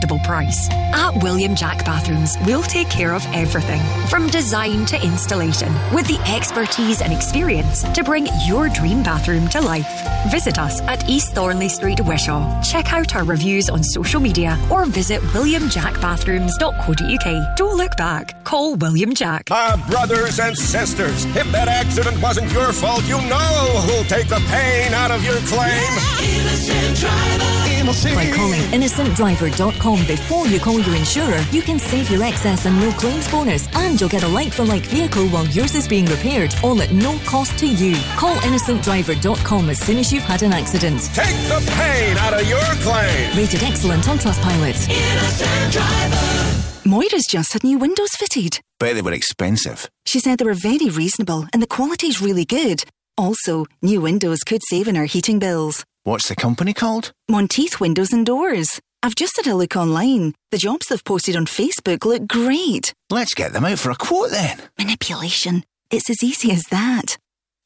affordable price. At William Jack Bathrooms, we'll take care of everything from design to installation with the expertise and experience to bring your dream bathroom to life. Visit us at East Thornley Street, Wishaw. Check out our reviews on social media or visit williamjackbathrooms.co.uk. Don't look back. Call William Jack. Ah, brothers and sisters, if that accident wasn't your fault, you know who'll take the pain out of your claim. Innocent driver. By calling innocentdriver.com before you call your insurer, you can save your excess and no claims bonus, and you'll get a like for like vehicle while yours is being repaired, all at no cost to you. Call innocentdriver.com as soon as you've had an accident. Take the pain out of your claim. Rated excellent on Trustpilot. Innocent driver. Moira's just had new windows fitted. Bet they were expensive. She said they were very reasonable and the quality's really good. Also, new windows could save in her heating bills. What's the company called? Monteith Windows and Doors. I've just had a look online. The jobs they've posted on Facebook look great. Let's get them out for a quote then. Manipulation. It's as easy as that.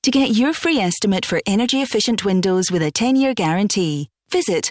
To get your free estimate for energy efficient windows with a 10 year guarantee, visit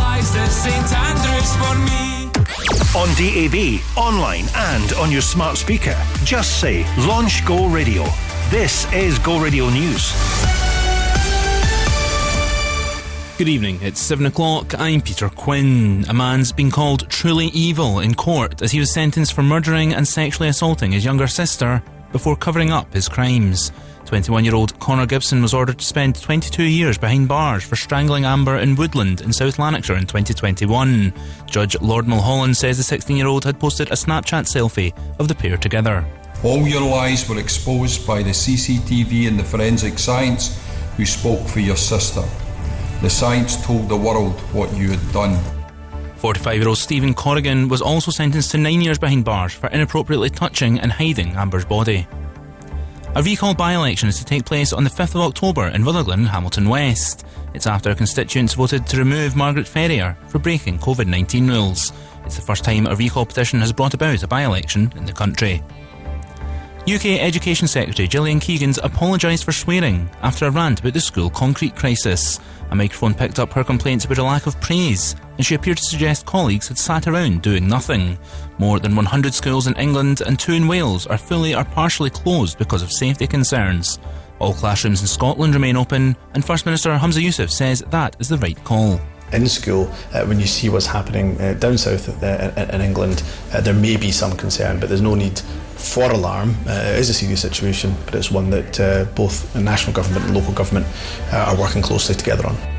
there's St Andrews for me. On DAB, online, and on your smart speaker, just say Launch Go Radio. This is Go Radio News. Good evening, it's 7 o'clock. I'm Peter Quinn. A man's been called truly evil in court as he was sentenced for murdering and sexually assaulting his younger sister before covering up his crimes. 21 year old Connor Gibson was ordered to spend 22 years behind bars for strangling Amber in Woodland in South Lanarkshire in 2021. Judge Lord Mulholland says the 16 year old had posted a Snapchat selfie of the pair together. All your lies were exposed by the CCTV and the forensic science who spoke for your sister. The science told the world what you had done. 45 year old Stephen Corrigan was also sentenced to nine years behind bars for inappropriately touching and hiding Amber's body. A recall by election is to take place on the 5th of October in Rutherglen, Hamilton West. It's after constituents voted to remove Margaret Ferrier for breaking COVID 19 rules. It's the first time a recall petition has brought about a by election in the country. UK Education Secretary Gillian Keegans apologised for swearing after a rant about the school concrete crisis. A microphone picked up her complaints about a lack of praise, and she appeared to suggest colleagues had sat around doing nothing. More than 100 schools in England and two in Wales are fully or partially closed because of safety concerns. All classrooms in Scotland remain open, and First Minister Hamza Yousaf says that is the right call in school, uh, when you see what's happening uh, down south uh, in England, uh, there may be some concern, but there's no need for alarm. Uh, it is a serious situation, but it's one that uh, both the national government and local government are working closely together on.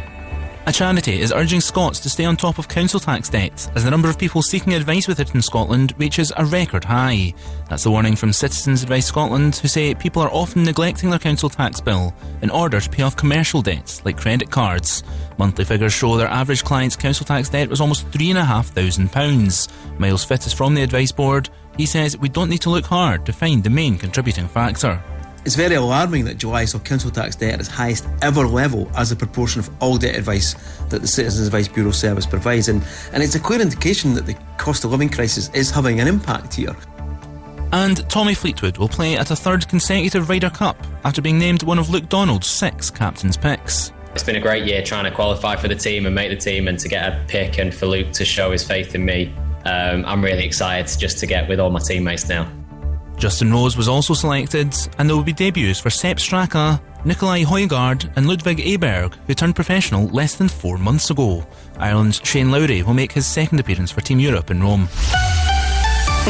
A charity is urging Scots to stay on top of council tax debt as the number of people seeking advice with it in Scotland reaches a record high. That's the warning from Citizens Advice Scotland, who say people are often neglecting their council tax bill in order to pay off commercial debts like credit cards. Monthly figures show their average client's council tax debt was almost £3,500. Myles Fitt is from the Advice Board. He says we don't need to look hard to find the main contributing factor. It's very alarming that July saw council tax debt at its highest ever level as a proportion of all debt advice that the Citizens Advice Bureau service provides. And, and it's a clear indication that the cost of living crisis is having an impact here. And Tommy Fleetwood will play at a third consecutive Ryder Cup after being named one of Luke Donald's six captain's picks. It's been a great year trying to qualify for the team and make the team and to get a pick and for Luke to show his faith in me. Um, I'm really excited just to get with all my teammates now. Justin Rose was also selected, and there will be debuts for Sepp Straka, Nicolai Højgaard, and Ludvig Aberg, who turned professional less than four months ago. Ireland's Shane Lowry will make his second appearance for Team Europe in Rome.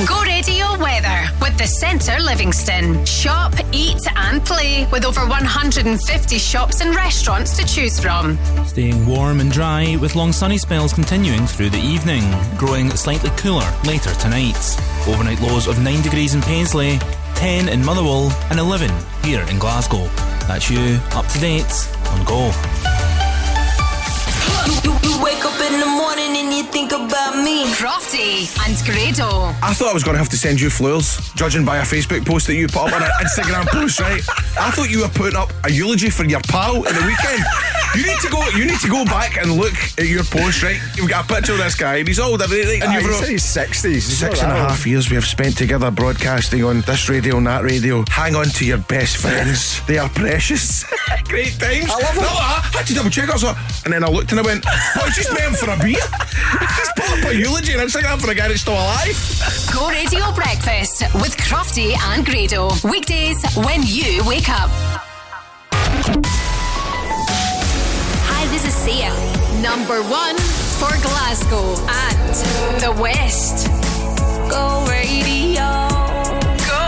Go radio weather with the Centre Livingston. Shop, eat, and play with over 150 shops and restaurants to choose from. Staying warm and dry with long sunny spells continuing through the evening, growing slightly cooler later tonight. Overnight lows of 9 degrees in Paisley, 10 in Motherwell, and 11 here in Glasgow. That's you up to date on Go. You think about me. Crofty and Grado. I thought I was going to have to send you flowers, judging by a Facebook post that you put up on an Instagram post, right? I thought you were putting up a eulogy for your pal in the weekend. You need to go. You need to go back and look at your post, right? You've got a picture of this guy, and he's old, and you've he wrote- he's 60s. Six and a half Six not and a that half years we have spent together broadcasting on this radio and that radio. Hang on to your best friends. they are precious. Great times. I love it. No, I had to double check. I was like, and then I looked and I went, oh, it's just meant for a beer. He's put up a eulogy on Instagram for a guy that's still alive. Go Radio Breakfast with Crofty and Grado. Weekdays when you wake up. Hi, this is Sia. Number one for Glasgow and the West. Go Radio. Go.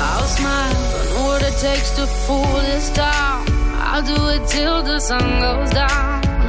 I'll smile, I know what it takes to fool this town. I'll do it till the sun goes down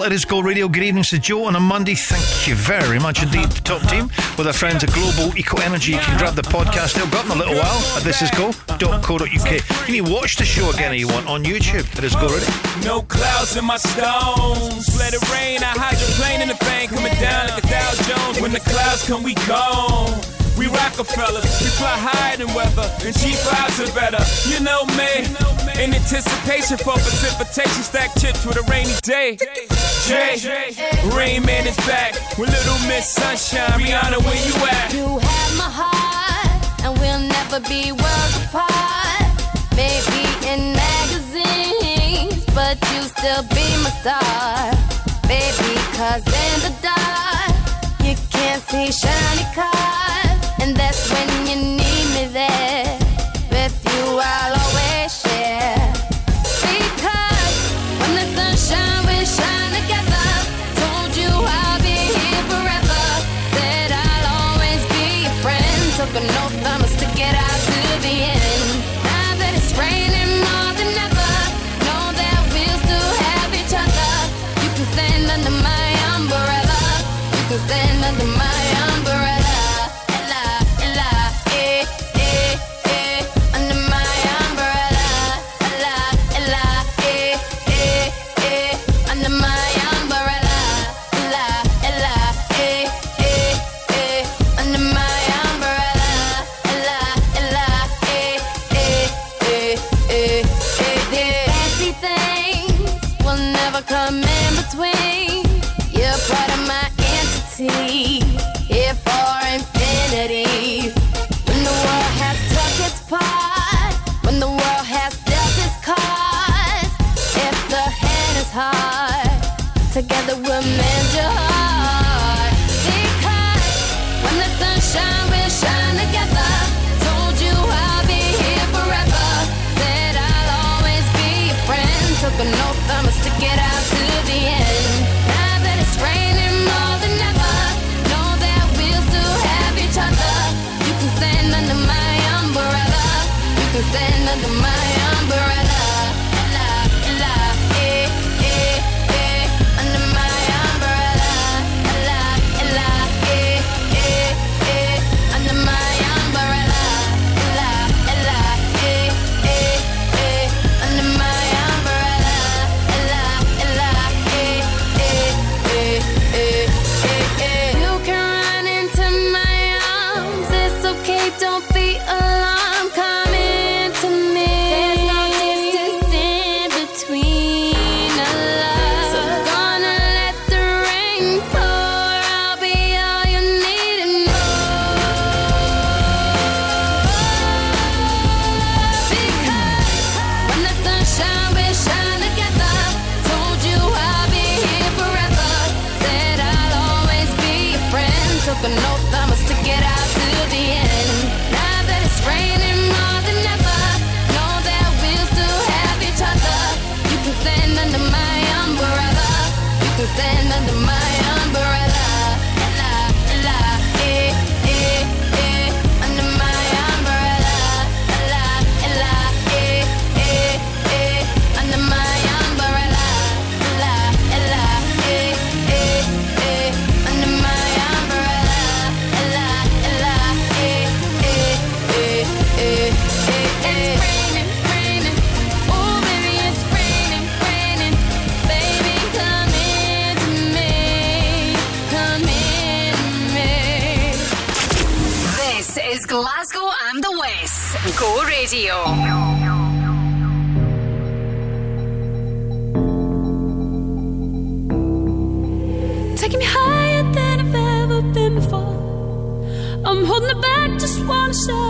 Let Us Go Radio. Good evening, Sir Joe, on a Monday. Thank you very much indeed. Uh-huh. Top team with our friends at Global Eco Energy. You can grab the podcast now. Got in a little while at thisisgo.co.uk. Uh-huh. You can watch the show again if you want on YouTube. Let Us Go Radio. No clouds in my stones. Let it rain. I hydroplane in the rain, Coming down like a Dow Jones. When the clouds come, we gone. We Rockefeller, we fly higher than weather, and cheap flies are better. You know me, in anticipation for precipitation, stack chips with a rainy day. Jay. Rain Man is back with Little Miss Sunshine. Rihanna, where you at? You have my heart, and we'll never be worlds apart. Maybe in magazines, but you still be my star. Baby, cause in the dark, you can't see shiny cars. And that's when you need me there. With you, I'll always share. Because when the sunshine will shine again. but no time to it out to the end. Go Radio. taking me higher than I've ever been before. I'm holding it back, just wanna shout.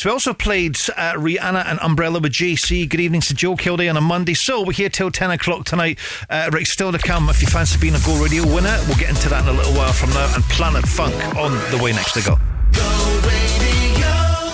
Nights. We also played uh, Rihanna and Umbrella with Jay-Z. Good evening to Joe Kilday on a Monday. So we're here till 10 o'clock tonight. Uh, right, still to come. If you fancy being a Go Radio winner, we'll get into that in a little while from now. And Planet Funk on the way next to go.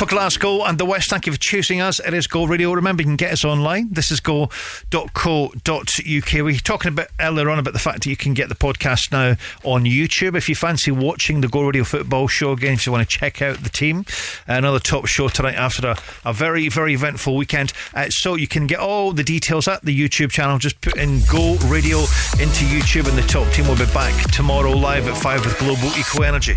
for Glasgow and the West. Thank you for choosing us. It is Go Radio. Remember, you can get us online. This is go.co.uk. We were talking about earlier on about the fact that you can get the podcast now on YouTube. If you fancy watching the Go Radio football show again, if you want to check out the team, another top show tonight after a, a very, very eventful weekend. Uh, so you can get all the details at the YouTube channel. Just put in Go Radio into YouTube, and the top team will be back tomorrow live at 5 with Global Eco Energy.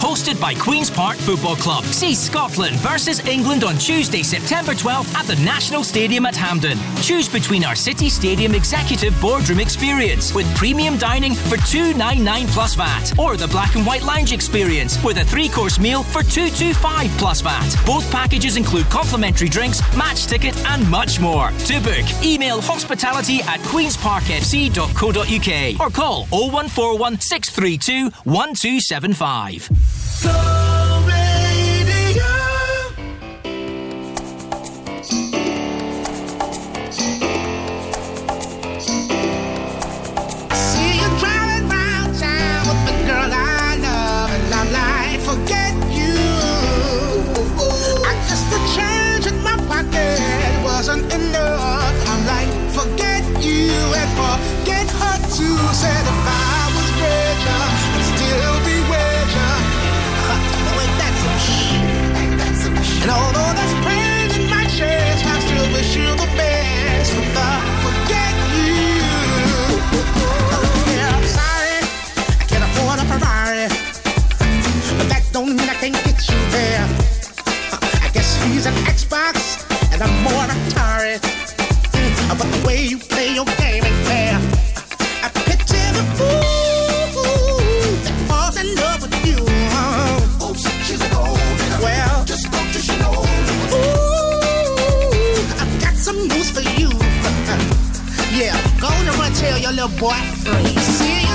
Hosted by Queen's Park Football Club. See Scotland versus England on Tuesday, September 12th at the National Stadium at Hampden. Choose between our City Stadium Executive Boardroom Experience with premium dining for two nine nine plus VAT, or the Black and White Lounge Experience with a three-course meal for two two five plus VAT. Both packages include complimentary drinks, match ticket, and much more. To book, email hospitality at queensparkfc.co.uk or call 0141 632 1275. See an Xbox and I'm more Atari. Mm, But the way you play your game ain't fair. I picture the fool that falls in love with you. Oops, she's a gold Well, just don't you know. Ooh, I've got some news for you. Yeah, go on and run tell your little boy free. See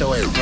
really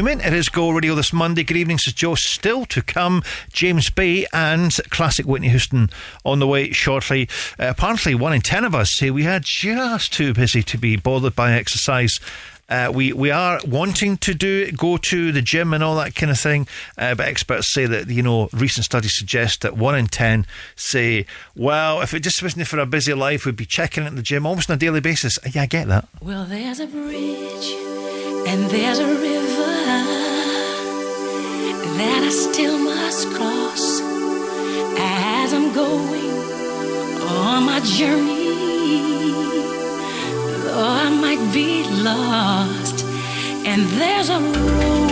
Newman. It is Go Radio this Monday. Good evening, Sir Joe. Still to come, James Bay and classic Whitney Houston on the way shortly. Uh, apparently, one in ten of us say we are just too busy to be bothered by exercise uh, we we are wanting to do go to the gym and all that kind of thing, uh, but experts say that you know recent studies suggest that one in ten say, well, if it just wasn't for a busy life, we'd be checking at the gym almost on a daily basis. Uh, yeah, I get that. Well, there's a bridge and there's a river that I still must cross as I'm going on my journey or I might be lost. And there's a road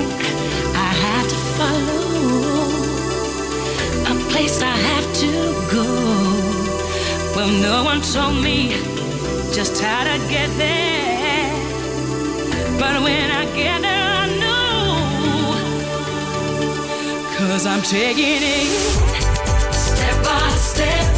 I have to follow, a place I have to go. Well, no one told me just how to get there. But when I get there, I know. Cause I'm taking it step by step.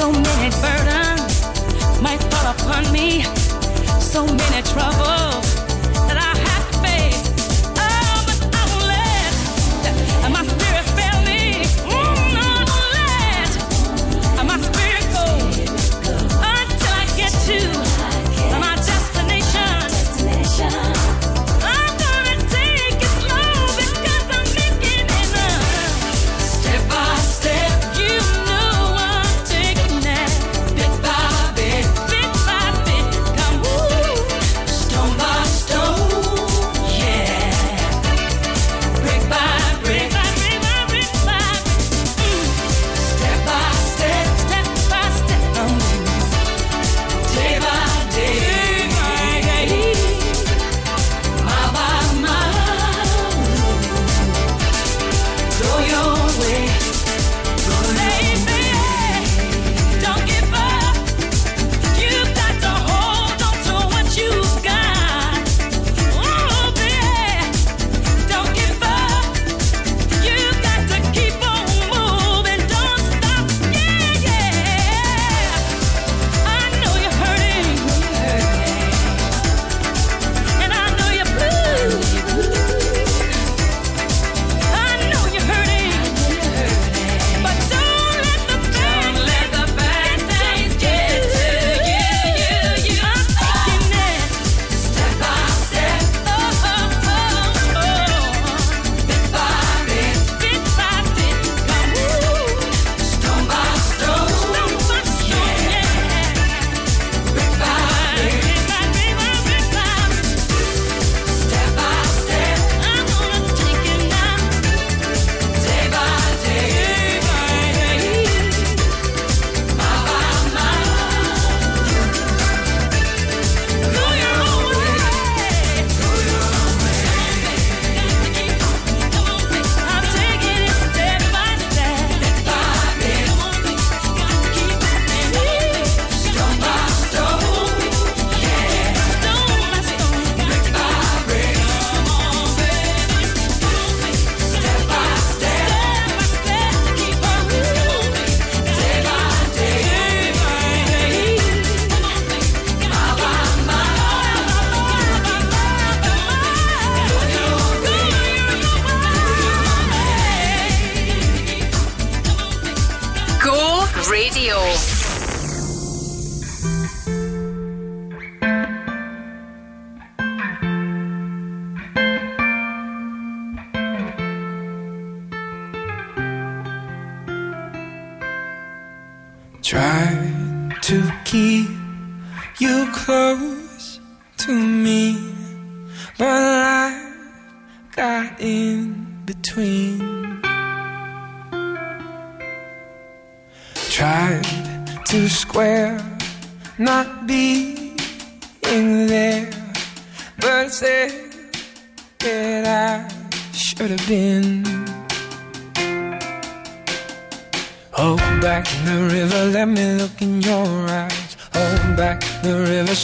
So many burdens might fall upon me, so many troubles.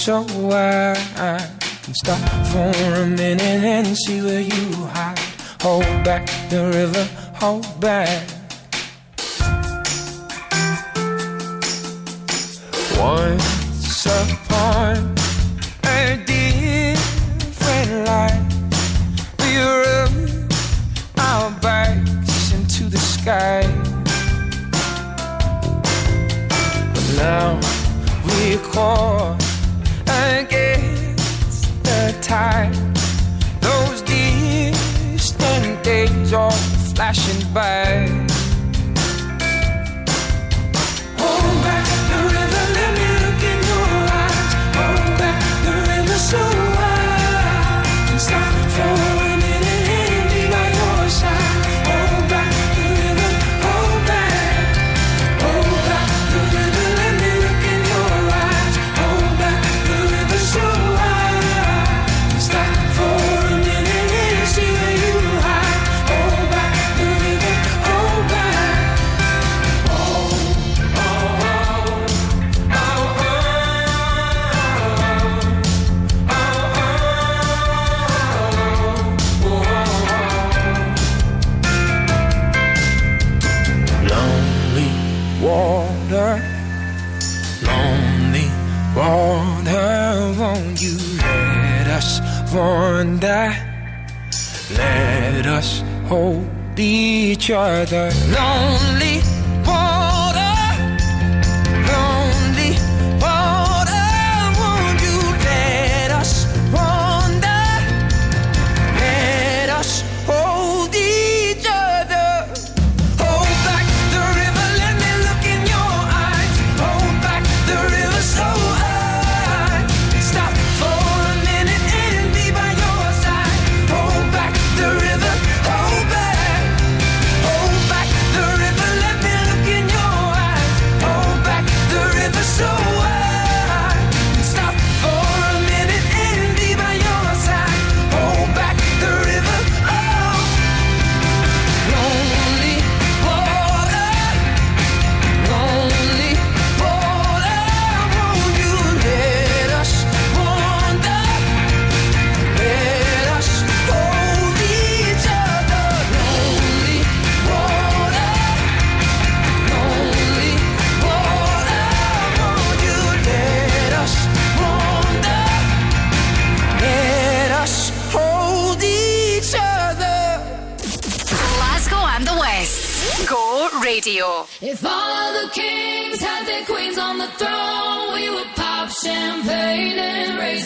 So I can stop for a minute and see where you hide. Hold back the river, hold back. Once upon a different life, we rubbed our bikes into the sky. But now we are caught against the tide. Those distant days are flashing by. one that let us hold each other? Lonely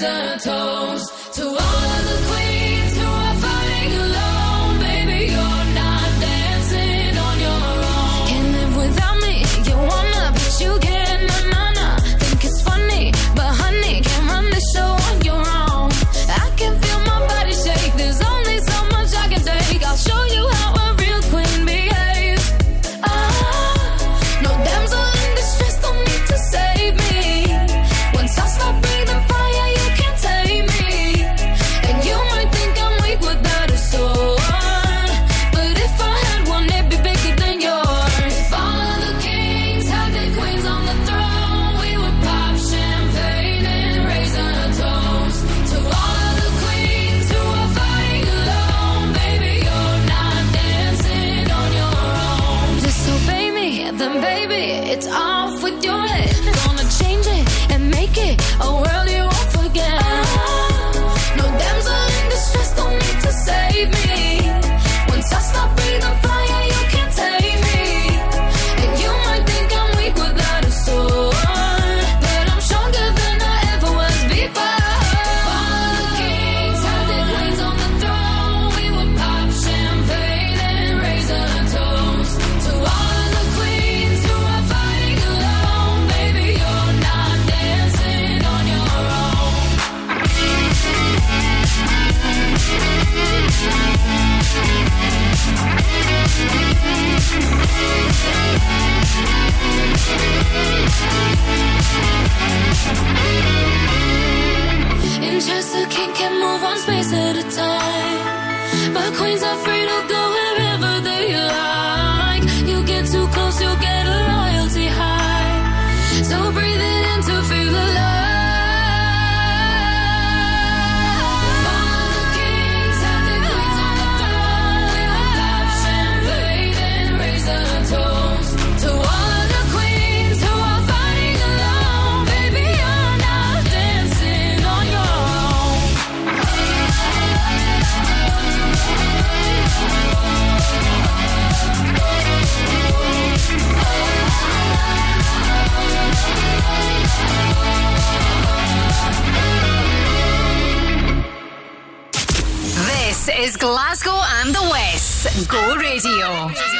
a toast. queens are free to go wherever they like. You get too close, you'll get around. This is Glasgow and the West. Go Radio.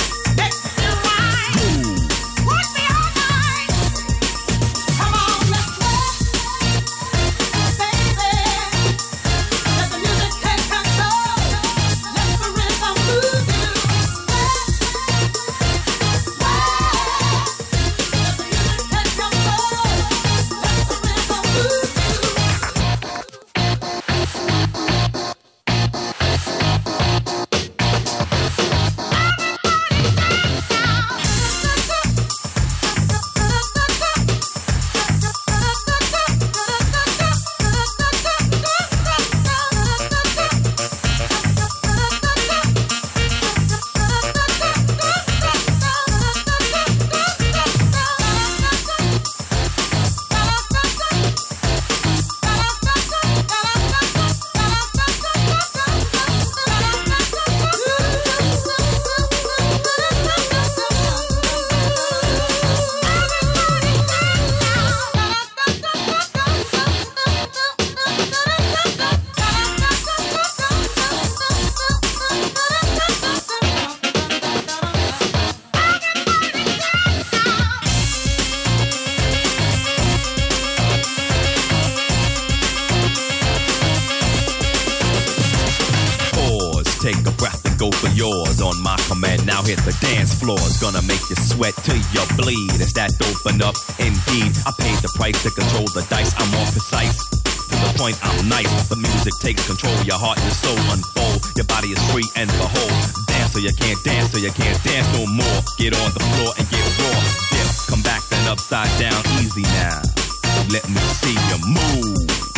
To control the dice. I'm more precise. To the point, I'm nice. The music takes control. Your heart and soul unfold. Your body is free and behold. Dance so you can't dance, so you can't dance no more. Get on the floor and get raw. Dip, come back then upside down, easy now. Let me see you move.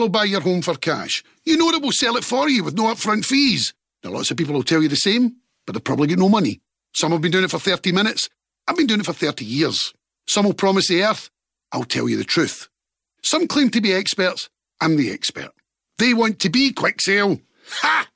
Quicksale will buy your home for cash. You know that we'll sell it for you with no upfront fees. Now, lots of people will tell you the same, but they've probably got no money. Some have been doing it for 30 minutes. I've been doing it for 30 years. Some will promise the earth. I'll tell you the truth. Some claim to be experts. I'm the expert. They want to be quick sale. Ha!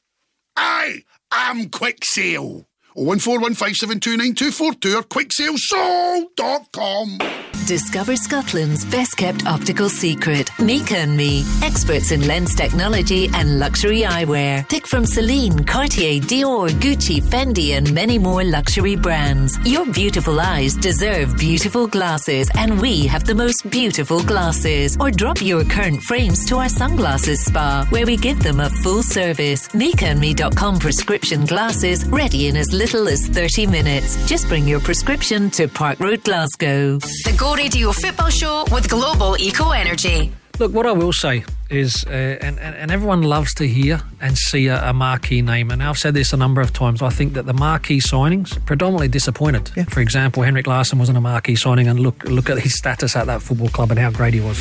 I am Quicksale. 01415729242 or quicksalesoul.com. Discover Scotland's best kept optical secret, Mika and Me, experts in lens technology and luxury eyewear. Pick from Celine, Cartier, Dior, Gucci, Fendi, and many more luxury brands. Your beautiful eyes deserve beautiful glasses, and we have the most beautiful glasses. Or drop your current frames to our sunglasses spa, where we give them a full service. MikaandMe.com prescription glasses ready in as little as 30 minutes. Just bring your prescription to Park Road, Glasgow. The Go Radio Football Show with Global Eco Energy. Look, what I will say is, uh, and, and, and everyone loves to hear and see a, a marquee name. And I've said this a number of times. I think that the marquee signings predominantly disappointed. For example, Henrik Larsson wasn't a marquee signing, and look look at his status at that football club and how great he was.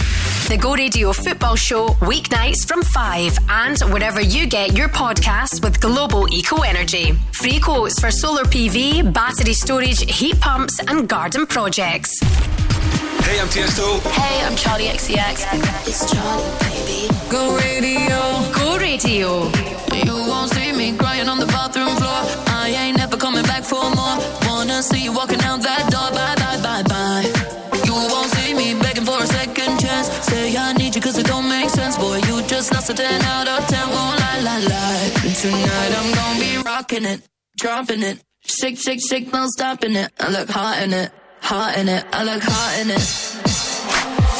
The Go Radio Football Show, weeknights from 5 and wherever you get your podcasts with Global Eco Energy. Free quotes for solar PV, battery storage, heat pumps, and garden projects. Hey, I'm Tiesto. Hey, I'm Charli XCX. It's Charli, baby. Go radio. Go radio. You won't see me crying on the bathroom floor. I ain't never coming back for more. Wanna see you walking out that door. Bye, bye, bye, bye. You won't see me begging for a second chance. Say I need you cause it don't make sense. Boy, you just lost a 10 out of 10. Won't lie, lie, lie. Tonight I'm gonna be rocking it, dropping it. Shake, shake, shake, no stopping it. I look hot in it, hot in it. I look hot in it.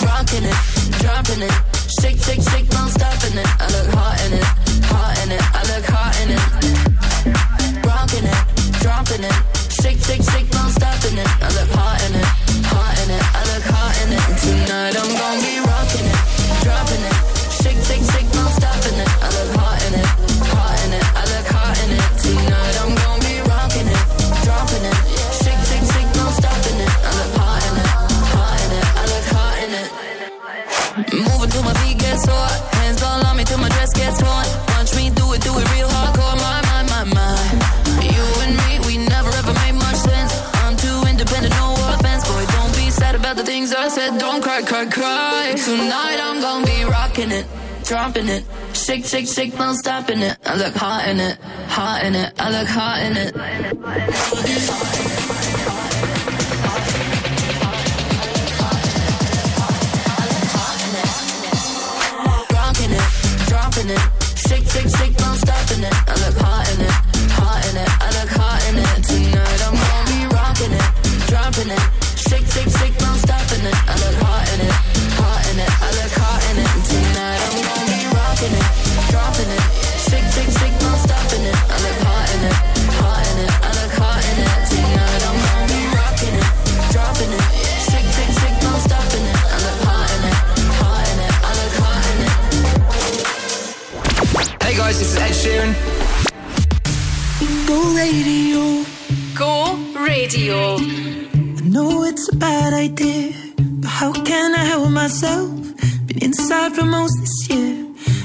Rocking it, dropping it. Shake, shake, shake, no stopping it. I look hot in it, hot in it. I look hot in it. Rocking it, dropping it. Shake, shake, shake, no stopping it. I look hot in it, hot in it. I look hot in it. Tonight I'm gonna be rocking it, dropping it. Cry, cry. Tonight I'm gonna be rocking it, dropping it. Shake, shake, shake, no stopping it. I look hot in it, hot in it. I look hot in it. Rocking it, dropping it. Shake, shake, shake, no stopping it. I look hot in it, hot in it. I look hot in it. Tonight I'm gonna be rocking it, dropping it. Shake, shake, Hey this is Ed Sheeran. Go radio. Go radio. I know it's a bad idea, but how can I help myself? Been inside for most this year,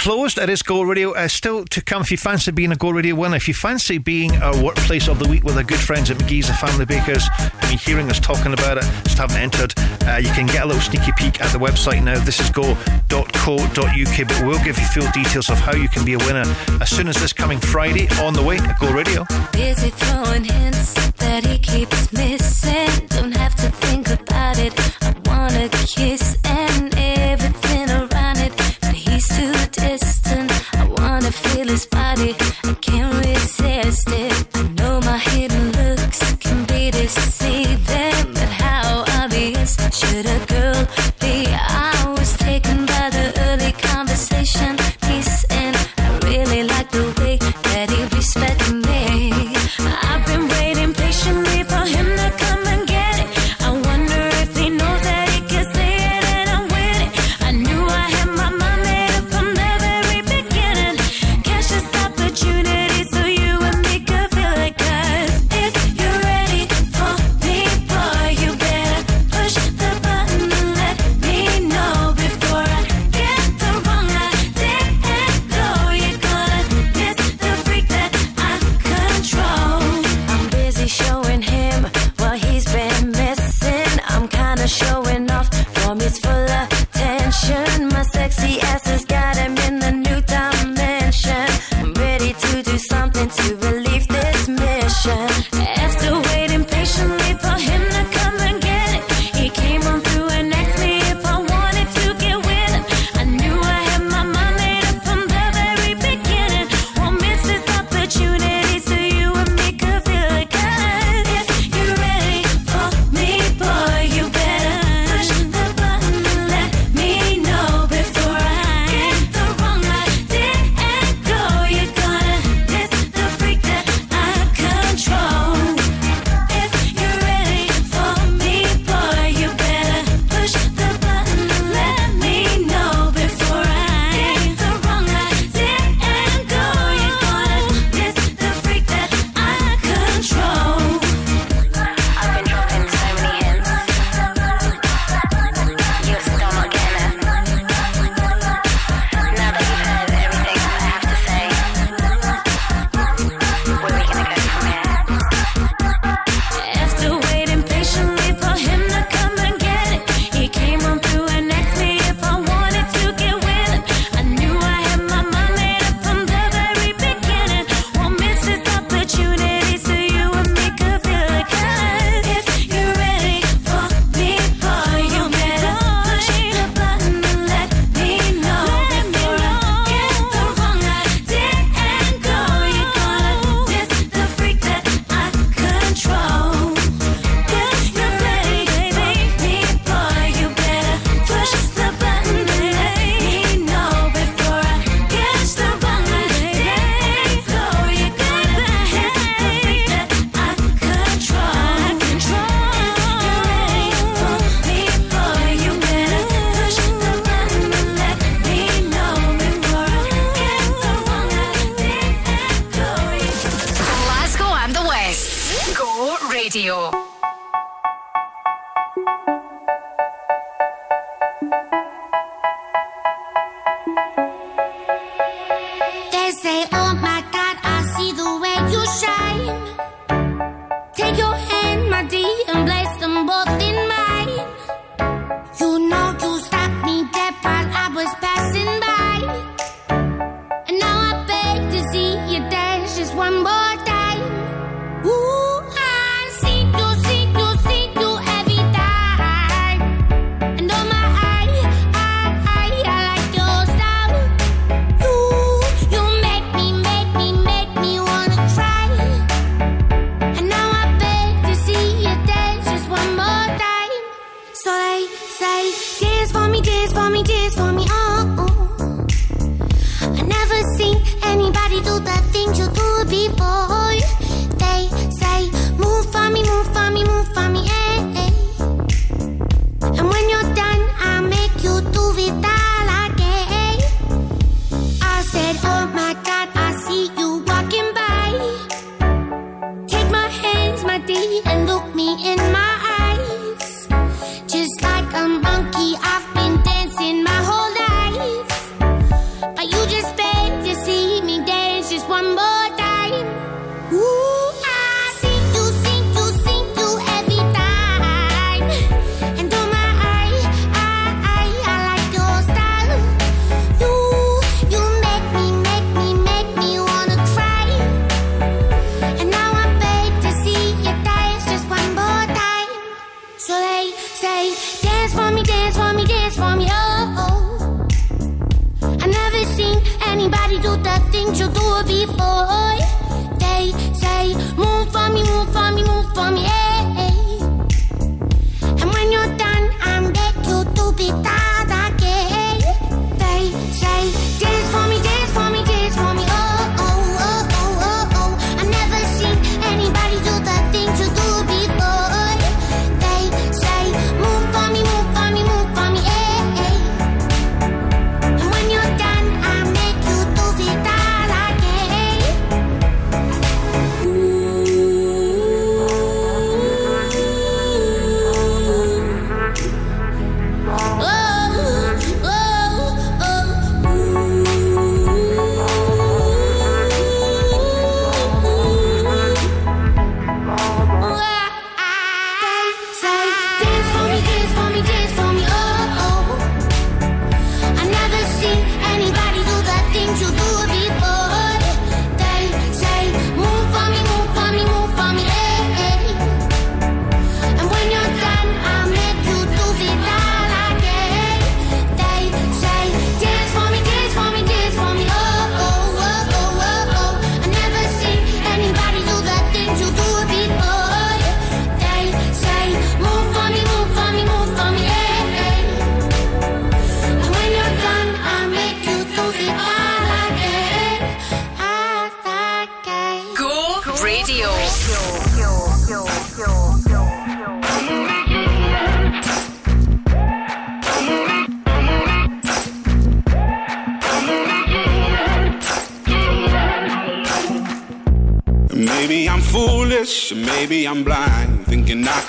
Closed. It is Go Radio. Uh, still to come if you fancy being a Go Radio winner. If you fancy being a workplace of the week with our good friends at McGhee's and Family Bakers, I mean, hearing us talking about it, just haven't entered, uh, you can get a little sneaky peek at the website now. This is go.co.uk, but we'll give you full details of how you can be a winner as soon as this coming Friday on the way at Go Radio. Throwing hints that he keeps missing. Don't have to think about it. I wanna kiss and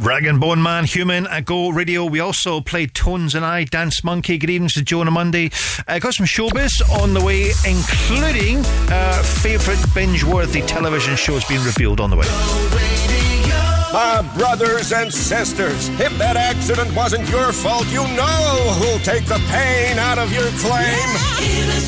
Rag'n'Bone Man, Human at Go Radio. We also played Tones and I, Dance Monkey. Good evening to Joe on a Monday. Uh, got some showbiz on the way, including uh, favourite binge worthy television shows being revealed on the way. My brothers and sisters, if that accident wasn't your fault, you know who'll take the pain out of your claim. Innocent driver.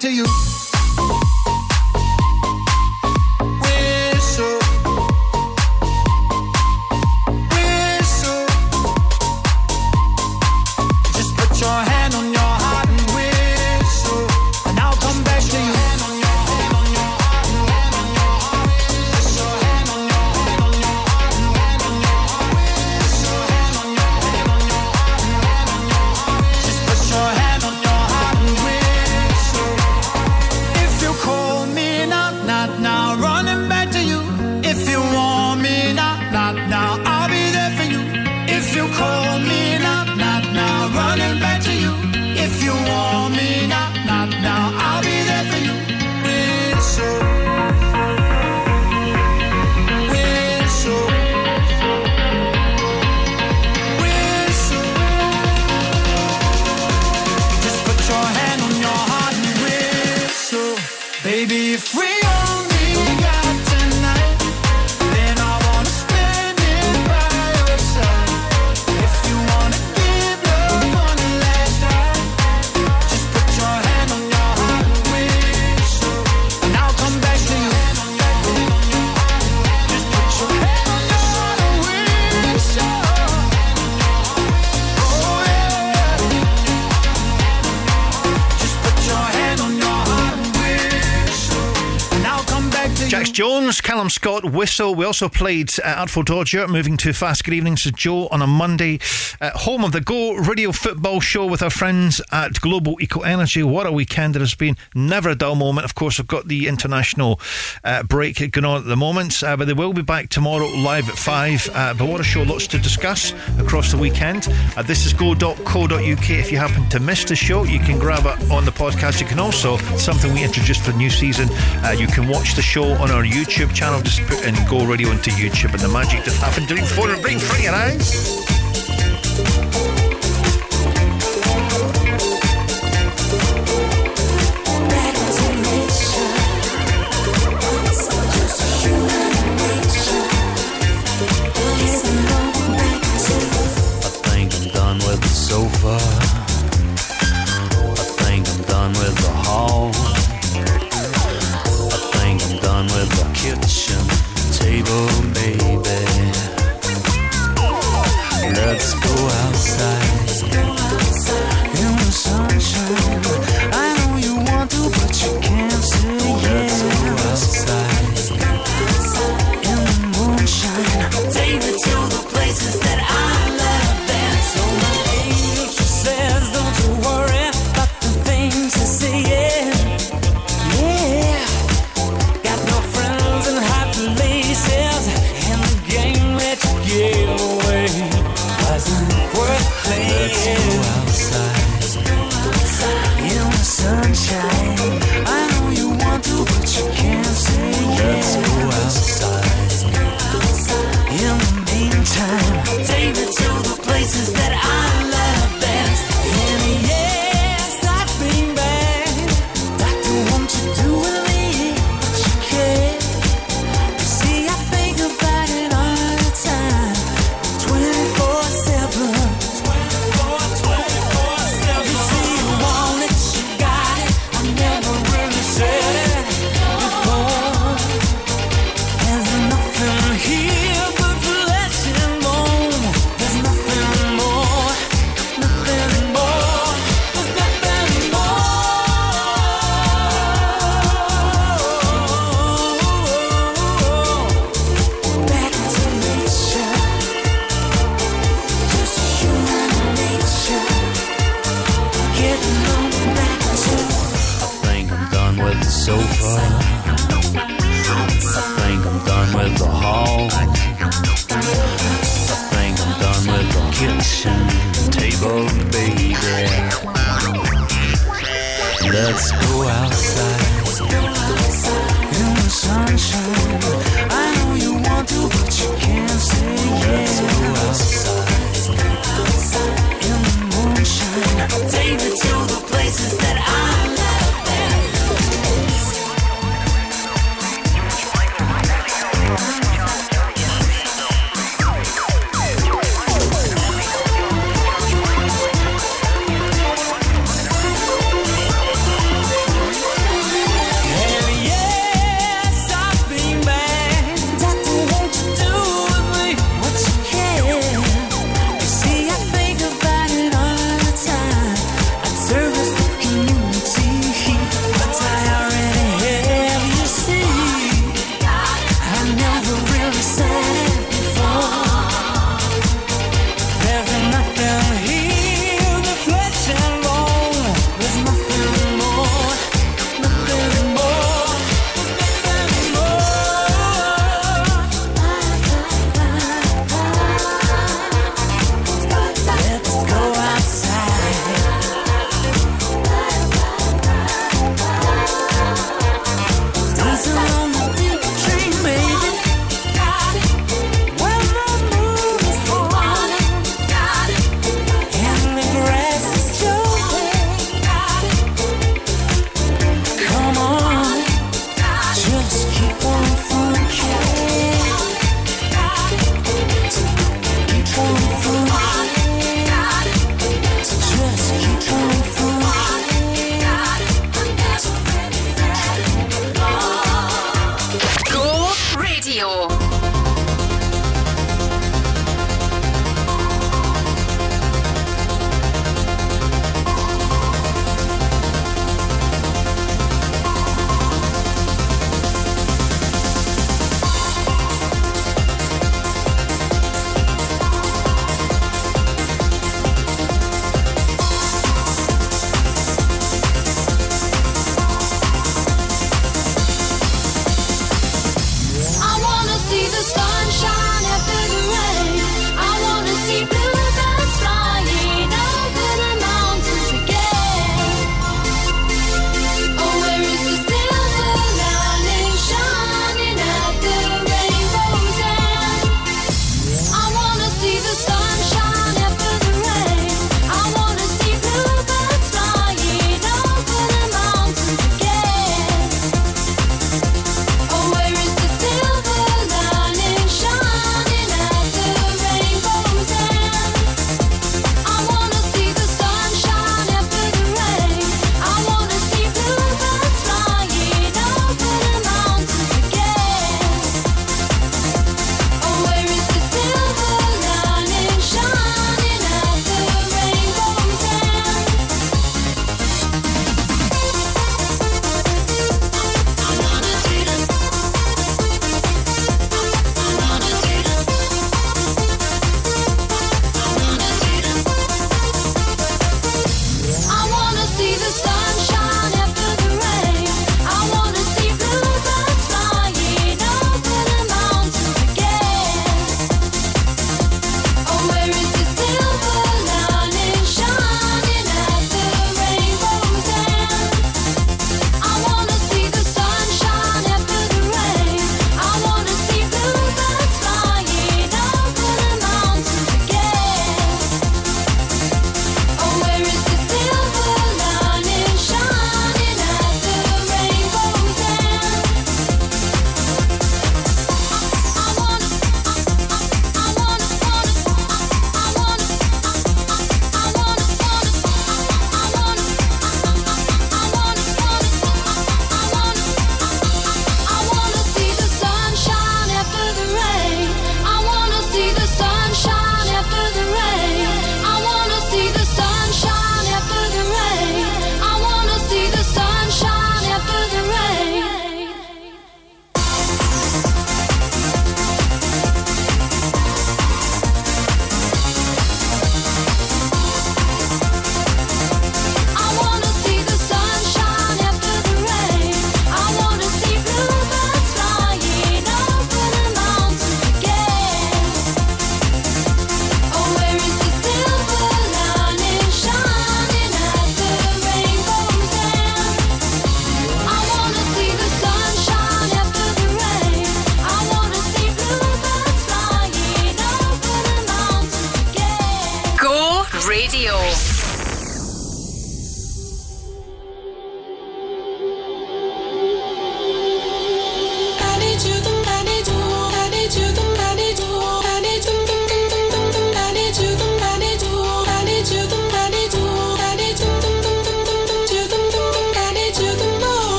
to you. Scott Whistle. We also played uh, Artful Dodger, Moving Too Fast Good Evening to Joe on a Monday. Uh, home of the Go Radio Football Show with our friends at Global Eco Energy. What a weekend it has been. Never a dull moment. Of course, we've got the international uh, break going on at the moment, uh, but they will be back tomorrow live at 5. Uh, but what a show. Lots to discuss across the weekend. Uh, this is go.co.uk. If you happen to miss the show, you can grab it on the podcast. You can also, something we introduced for the new season, you can watch the show on our YouTube channel just put in Go Radio into YouTube and the magic that happened during phone and bring free your eyes.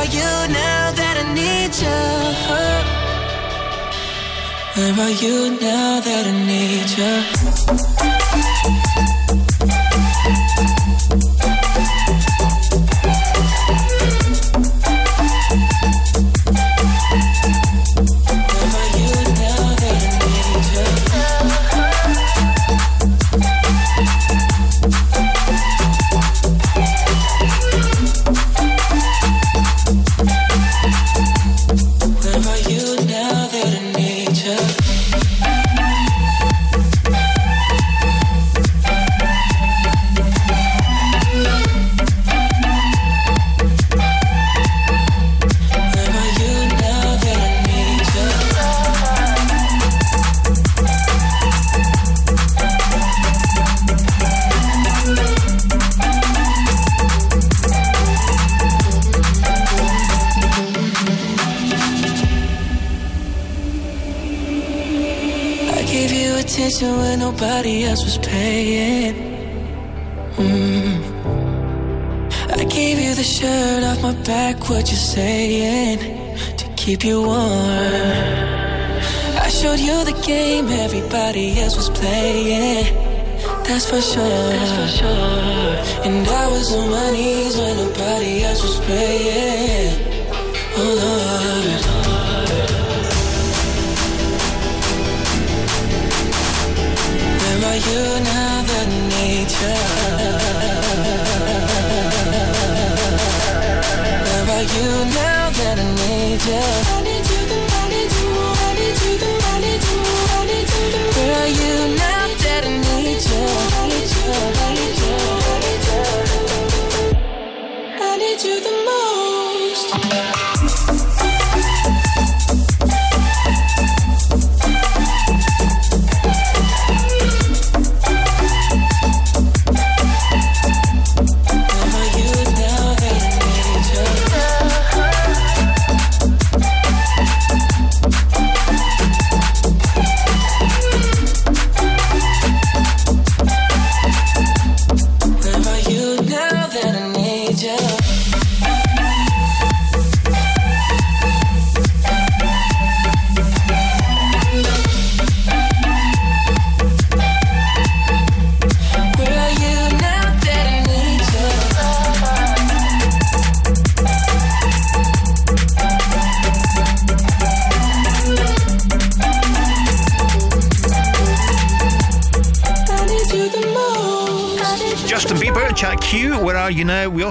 Are you now that I need you? Where are you now that I need you? Everybody else was playing. That's for sure. That's for sure. And I was on my knees when nobody else was praying.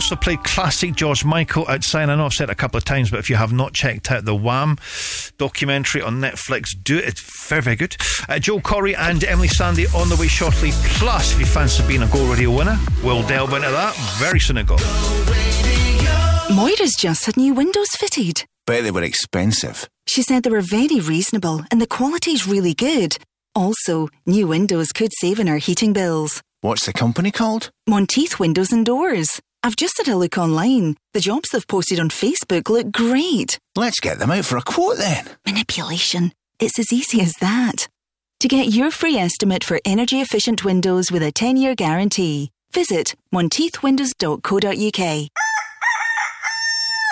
Also played classic George Michael outside. I know I've said it a couple of times, but if you have not checked out the Wham documentary on Netflix, do it. It's very, very good. Uh, Joel Corry and Emeli Sandé on the way shortly. Plus, if you fancy being a Go Radio winner, we'll delve into that very soon ago. Moira's just had new windows fitted. Bet they were expensive. She said they were very reasonable and the quality's really good. Also, new windows could save in our heating bills. What's the company called? Monteith Windows and Doors. I've just had a look online. The jobs they've posted on Facebook look great. Let's get them out for a quote then. Manipulation. It's as easy as that. To get your free estimate for energy efficient windows with a 10 year guarantee, visit monteithwindows.co.uk.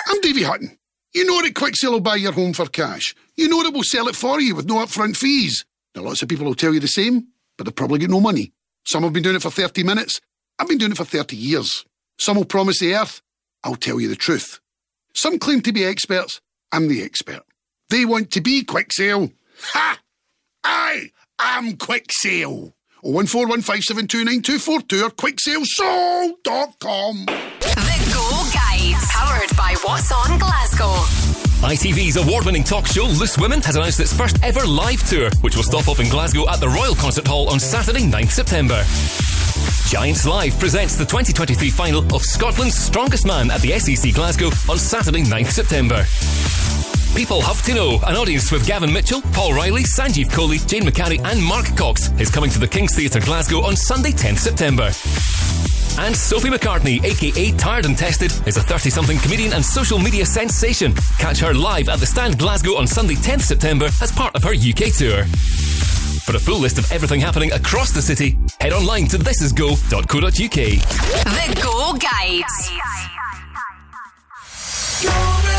I'm Davy Hutton. You know that Quicksale will buy your home for cash. You know that we'll sell it for you with no upfront fees. Now, lots of people will tell you the same, but they've probably got no money. Some have been doing it for 30 minutes. I've been doing it for 30 years. Some will promise the earth. I'll tell you the truth. Some claim to be experts. I'm the expert. They want to be quick sale. Ha! I am quick sale. 01415729242 or quicksalesoul.com. The Go Guide, powered by What's On Glasgow. ITV's award winning talk show Loose Women has announced its first ever live tour, which will stop off in Glasgow at the Royal Concert Hall on Saturday, 9th September. Giants Live presents the 2023 final of Scotland's Strongest Man at the SEC Glasgow on Saturday, 9th September. People have to know. An audience with Gavin Mitchell, Paul Riley, Sanjeev Kohli, Jane McCarry, and Mark Cox is coming to the King's Theatre Glasgow on Sunday, 10th September. And Sophie McCartney, aka Tired and Tested, is a 30 something comedian and social media sensation. Catch her live at the Stand Glasgow on Sunday, 10th September as part of her UK tour. For a full list of everything happening across the city, head online to thisisgo.co.uk. The Go Guides. Go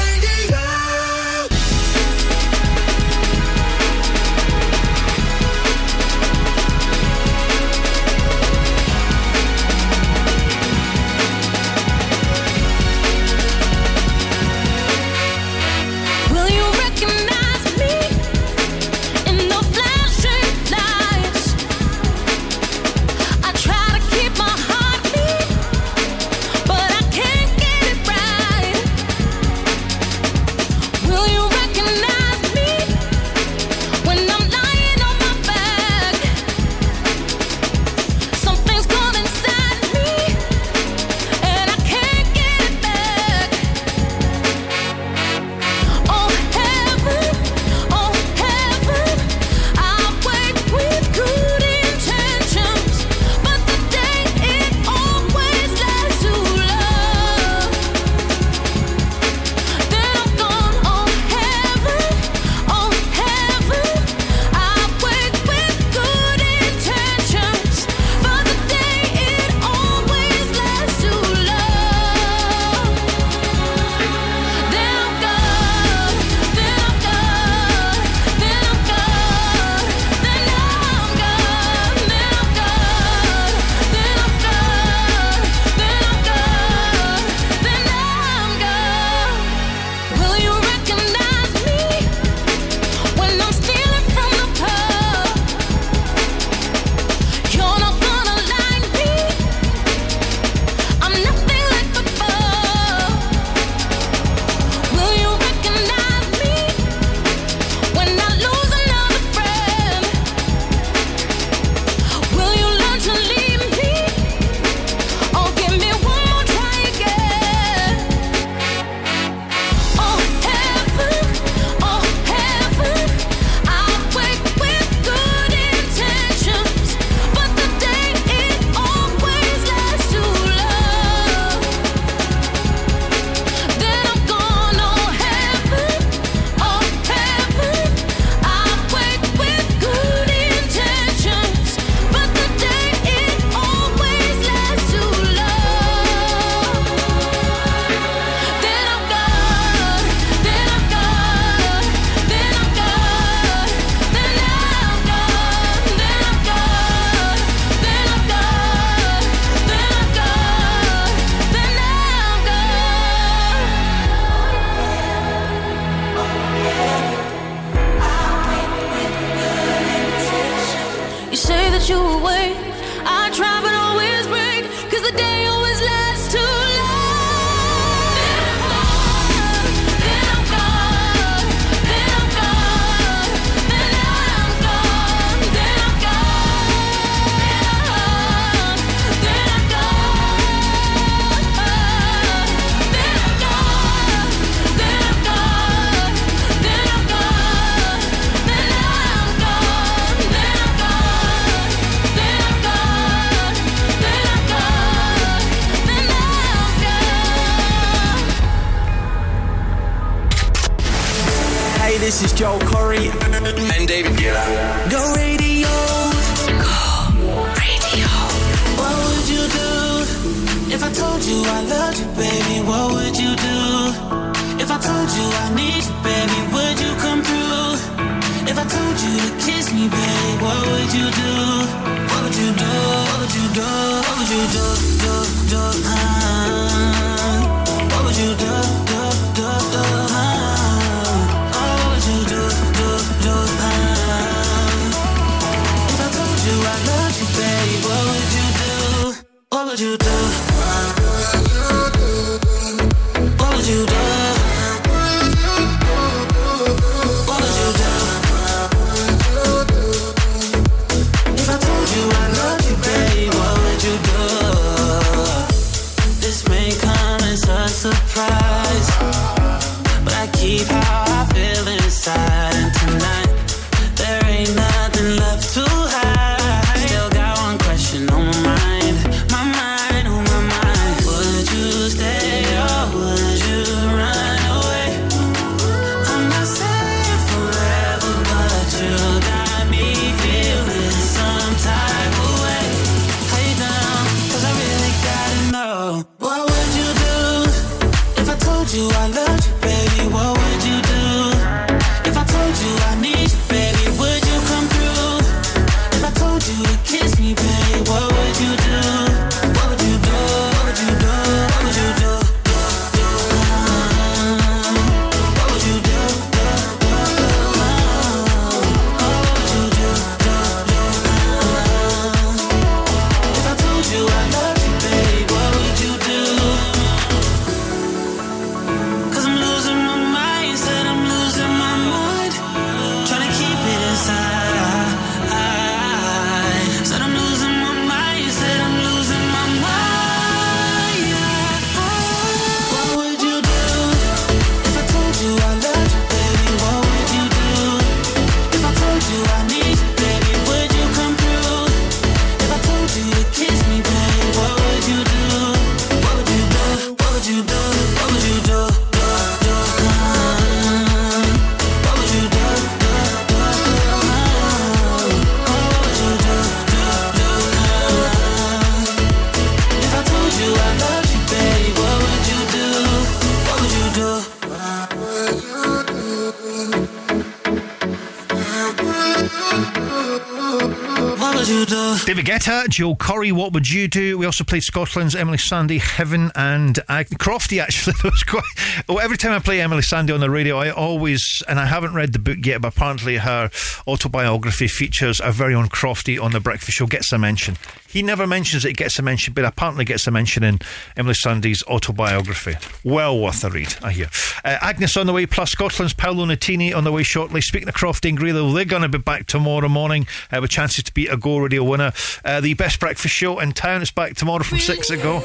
David Guetta, Joe Corry, What Would You Do? We also played Scotland's Emeli Sandé, Heaven, and Ag- Crofty, actually. That was quite. Well, every time I play Emeli Sandé on the radio, I always, and I haven't read the book yet, but apparently her autobiography features our very own Crofty on The Breakfast Show, gets a mention. He never mentions it gets a mention, but apparently gets a mention in Emeli Sandé's autobiography. Well worth a read, I hear. Uh, Agnes on the way, plus Scotland's Paolo Nutini on the way shortly. Speaking of Crofty and Greeley, they're going to be back tomorrow morning uh, with chances to be a Go Radio winner. Uh, the best breakfast show in town is back tomorrow from six ago.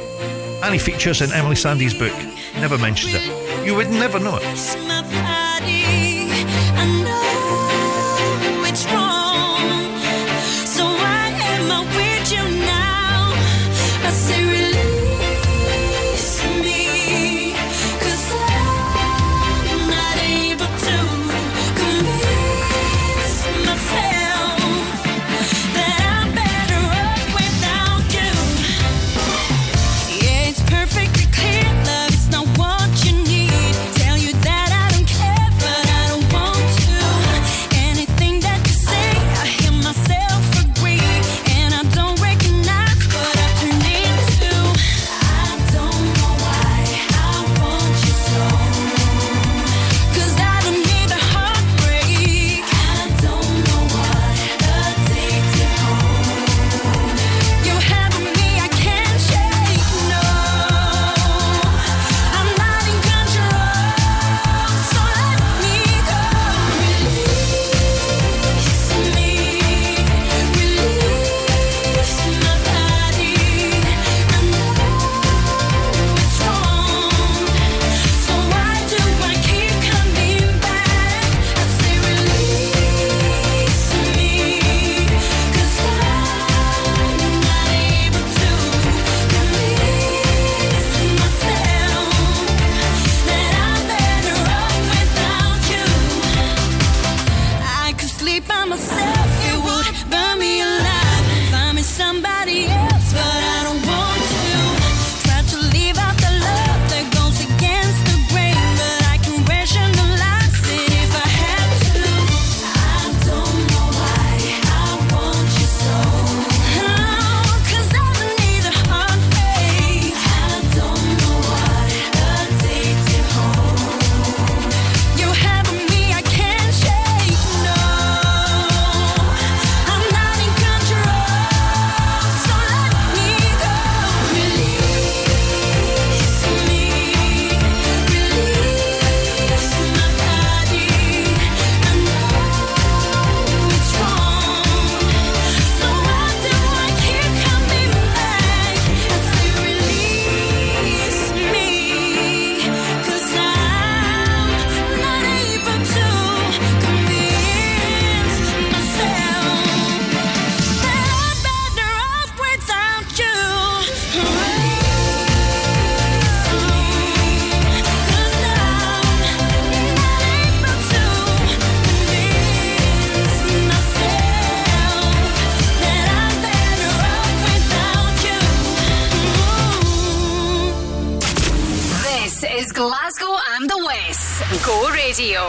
And he features in Emeli Sandé's book. Never mentions it. You would never know it.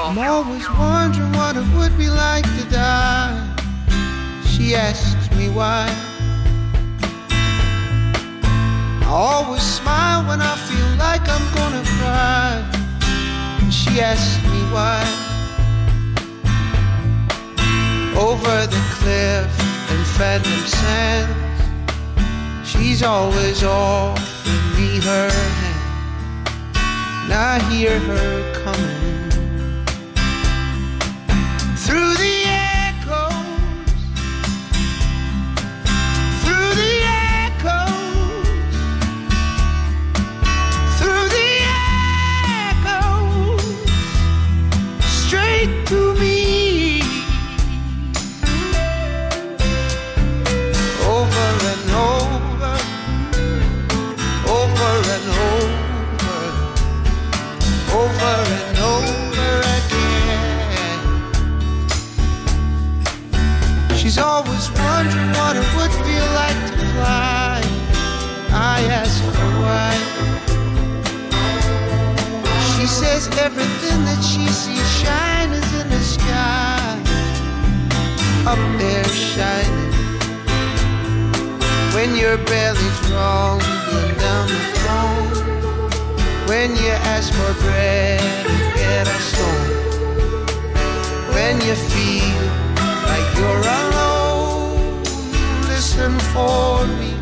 I'm always wondering what it would be like to die. She asks me why. I always smile when I feel like I'm gonna cry. And she asks me why. Over the cliff in Phantom Sands, she's always offering me her hand. And I hear her coming I ask her why. She says everything that she sees shine is in the sky. Up there shining. When your belly's rumbling down the phone. When you ask for bread get a stone. When you feel like you're alone, for me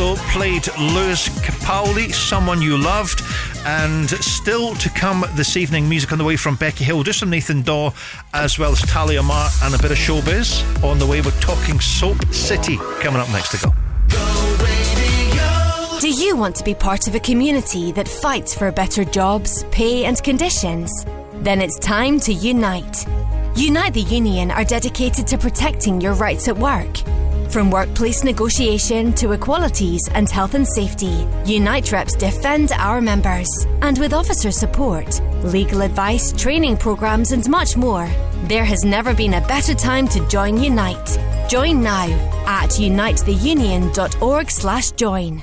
also played Lewis Capaldi, Someone You Loved, and still to come this evening, music on the way from Becky Hill, just from Nathan Dawe, as well as Talia Mar, and a bit of showbiz on the way. We're talking Soap City coming up next to go. Do you want to be part of a community that fights for better jobs, pay, and conditions? Then it's time to unite. Unite the Union are dedicated to protecting your rights at work. From workplace negotiation to equalities and health and safety, Unite reps defend our members. And with officer support, legal advice, training programs, and much more, there has never been a better time to join Unite. Join now at unitetheunion.org slash join.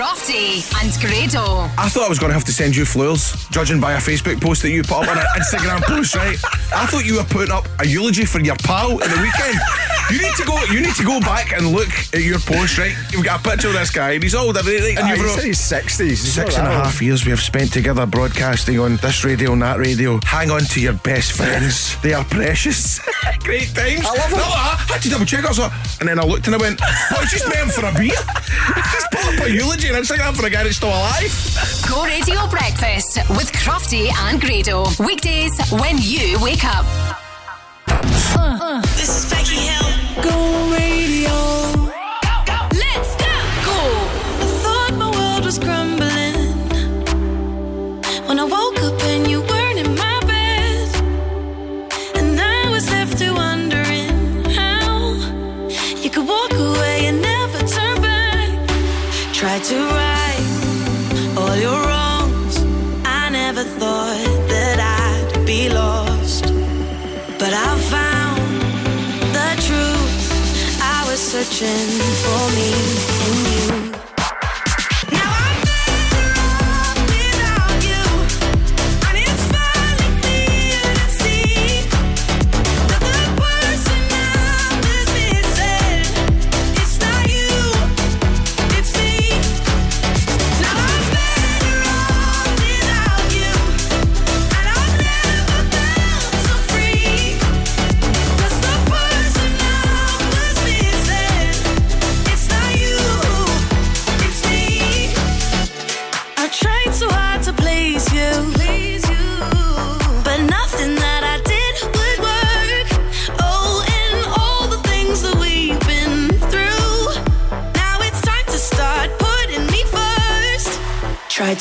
Crofty and Grado. I thought I was going to have to send you flowers, judging by a Facebook post that you put up on an Instagram post, right? I thought you were putting up a eulogy for your pal at the weekend. You need to go. You need to go back and look at your post. Right, We've got a picture of this guy, and he's old. Right? And you've said he's sixties. Six and a half years we have spent together broadcasting on this radio and that radio. Hang on to your best friends. They are precious. Great times. I love it. No, I had to double check. I and then I looked and I went, "Oh, it's just me for a beer." just pull up a eulogy and it's like that for a guy that's still alive. Go Radio Breakfast with Crofty and Grado weekdays when you wake up. Uh, uh. This is Becky Hill. Go radio. searching for me.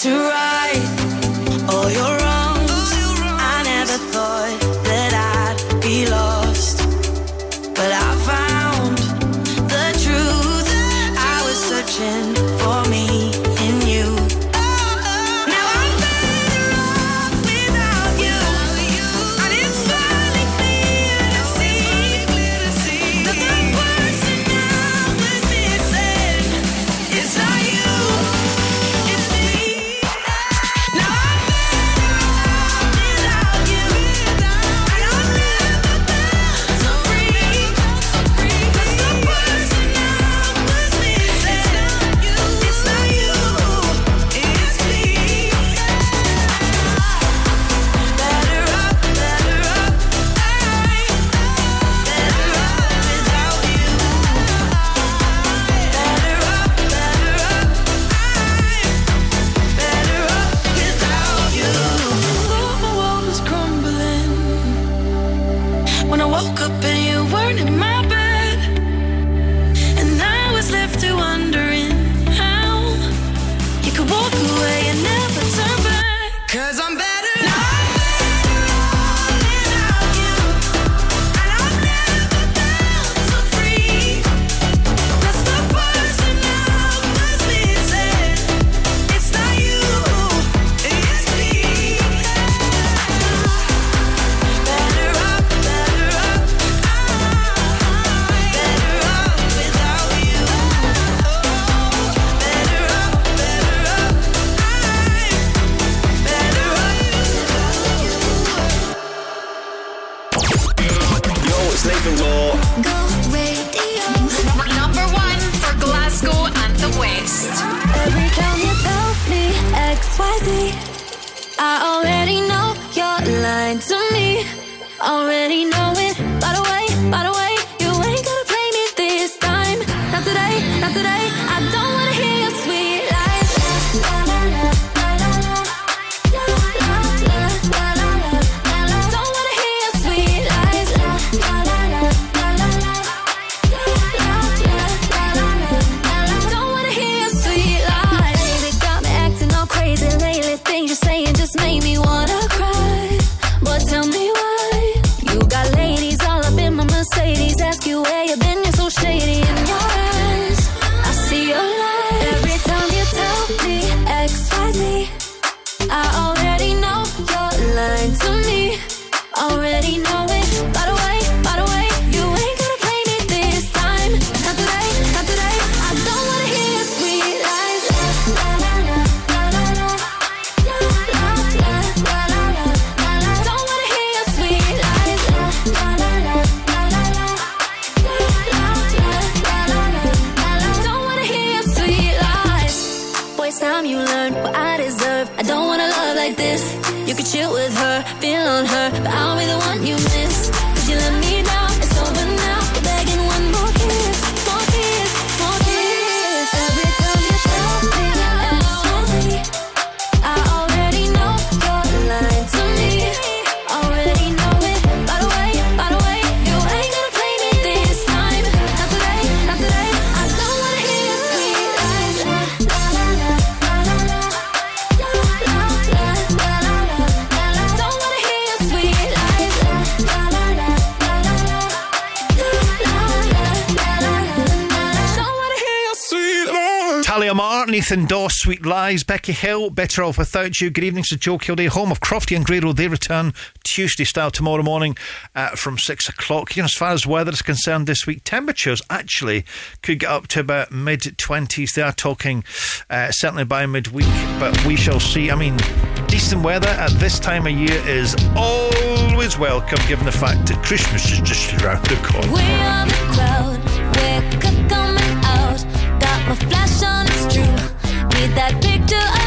to rise. Nathan Dawe, Sweet Lies, Becky Hill, Better Off Without You. Good evening to Joe Kilday, home of Crofty and Grado. They return Tuesday style tomorrow morning uh, from six o'clock. You know, as far as weather is concerned this week, temperatures actually could get up to about mid 20s. They are talking uh, certainly by midweek, but we shall see. I mean, decent weather at this time of year is always welcome given the fact that Christmas is just around the corner. We're the crowd, we're coming out, got my flash on, it's true. Need that picture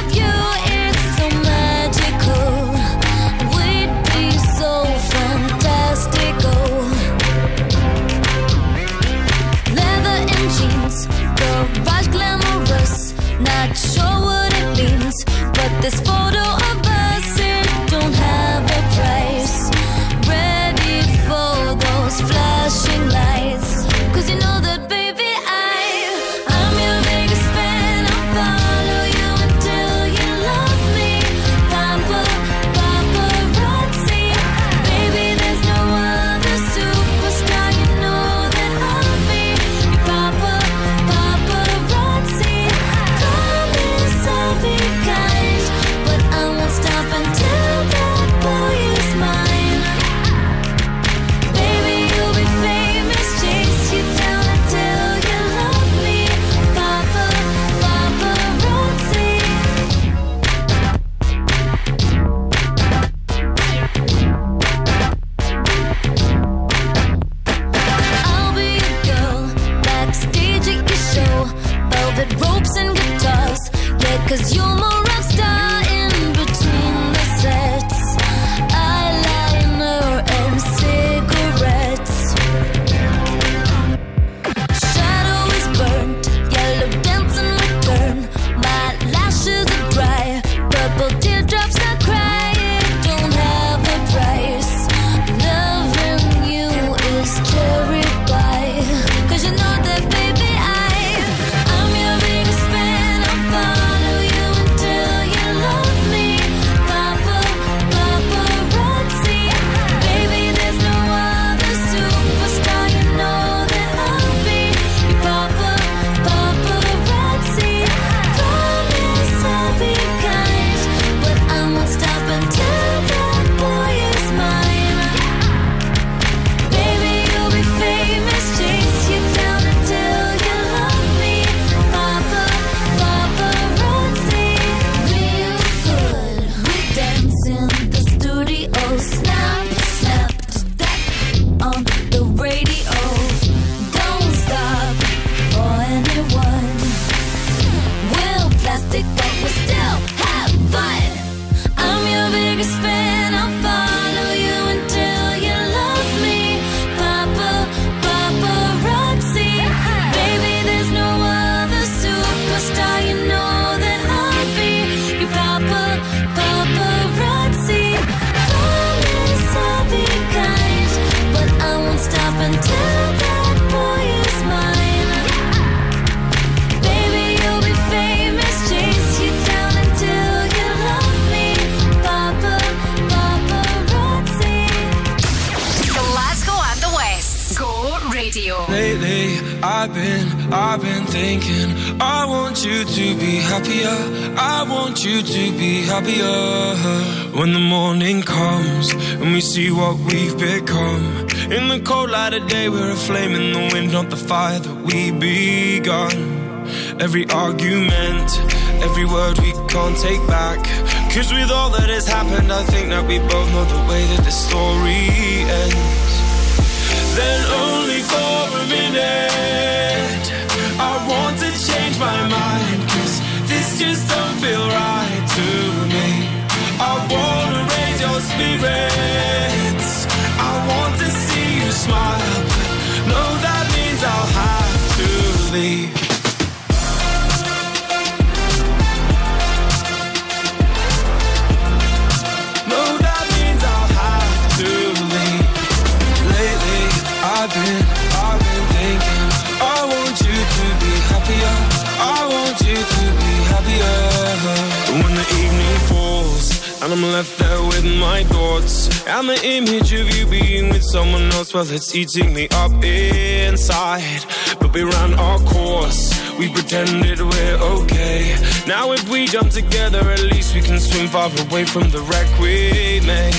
well, it's eating me up inside. But we ran our course. We pretended we're okay. Now if we jump together, at least we can swim far away from the wreck we made.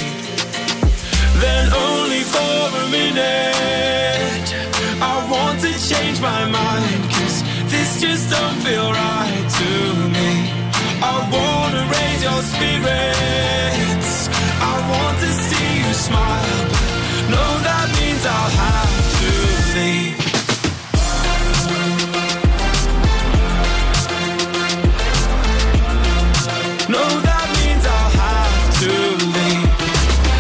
Then only for a minute, I want to change my mind, cause this just don't feel right to me. I wanna raise your spirits. I want to see you smile. That means I'll have to leave. That means I'll have to leave.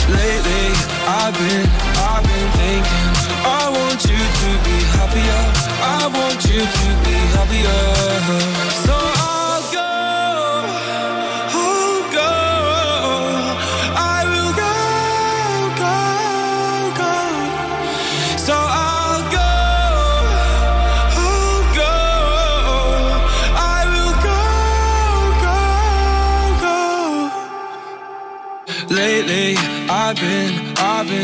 Lately, I've been, I've been thinking. I want you to be happier. I want you to be happier.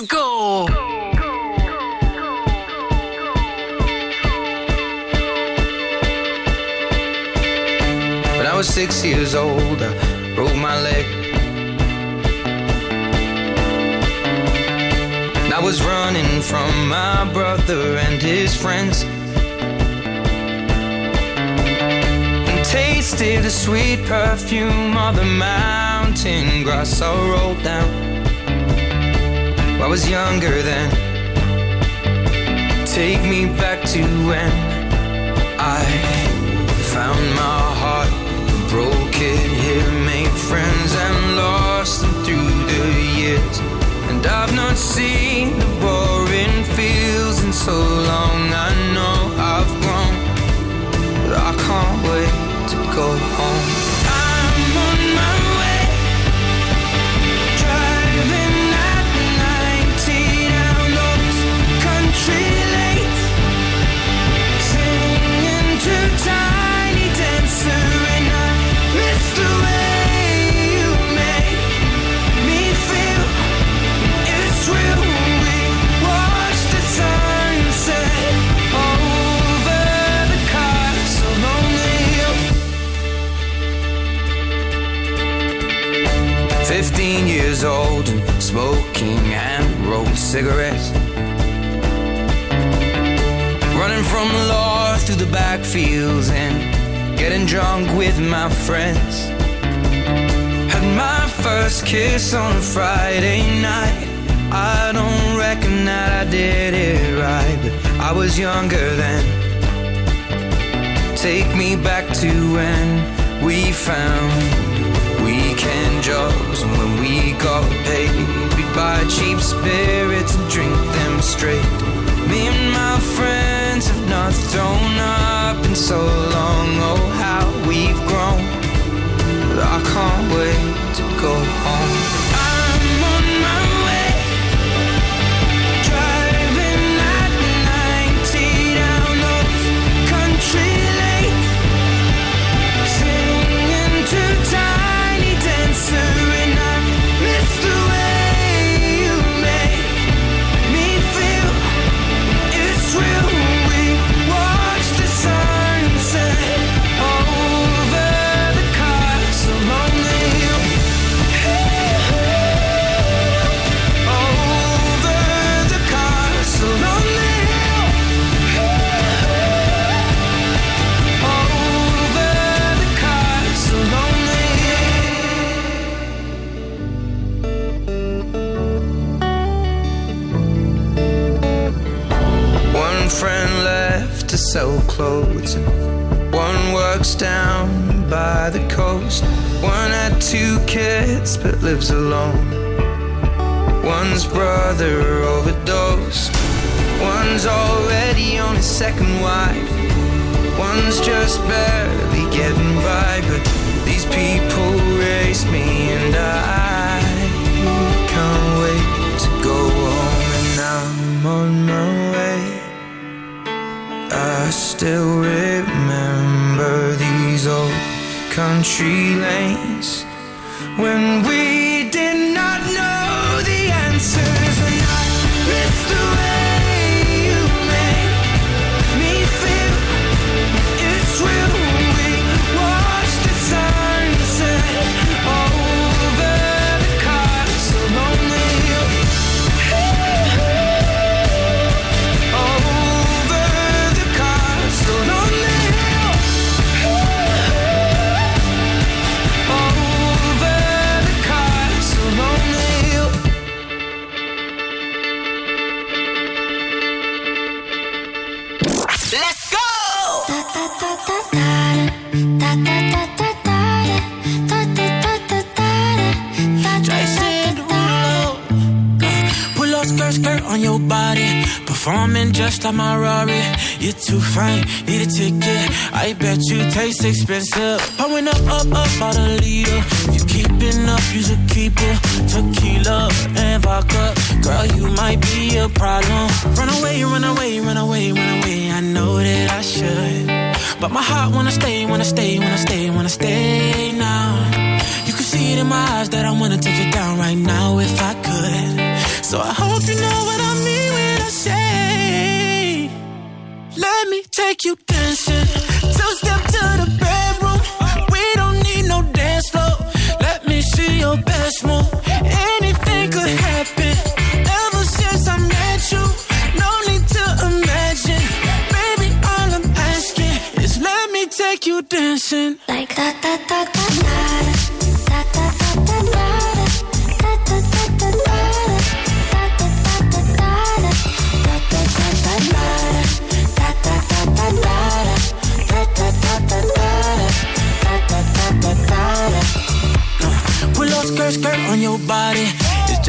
Is Go. When I was six years old, I broke my leg. And I was running from my brother and his friends. And tasted the sweet perfume of the mountain grass I rolled down. I was younger then. Take me back to when I found my heart, broke it here, made friends and lost them through the years. And I've not seen the boring fields in so long. Cigarettes. Running from the law through the backfields and getting drunk with my friends. Had my first kiss on a Friday night. I don't reckon that I did it right, but I was younger then. Take me back to when we found weekend jobs and when we got paid buy cheap spirits and drink them straight. Me and my friends have not thrown up in so long. Oh, how we've grown. But I can't wait to go home. Clothes. One works down by the coast. One had two kids but lives alone. One's brother overdosed. One's already on his second wife. One's just barely getting by. But these people race me and I I still remember these old country lanes when we just like my Rari. You're too fine, need a ticket. I bet you taste expensive. Pouring up, up, up, about a. If you keeping up, you should keep it. Tequila and vodka. Girl, you might be a problem. Run away, run away, run away, run away. I know that I should. But my heart wanna stay, wanna stay, wanna stay, wanna stay now. You can see it in my eyes that I wanna take it down right now if I could. So I hope you know what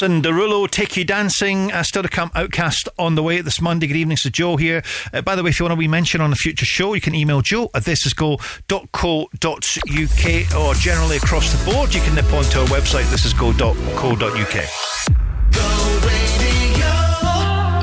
Dancing. Jason Derulo, Take You Dancing, uh, still to come, OutKast on the way this Monday. Good evening, so Joe here. Uh, by the way, if you want to be mentioned on a future show, you can email joe at thisisgo.co.uk or generally across the board, you can nip onto our website, thisisgo.co.uk.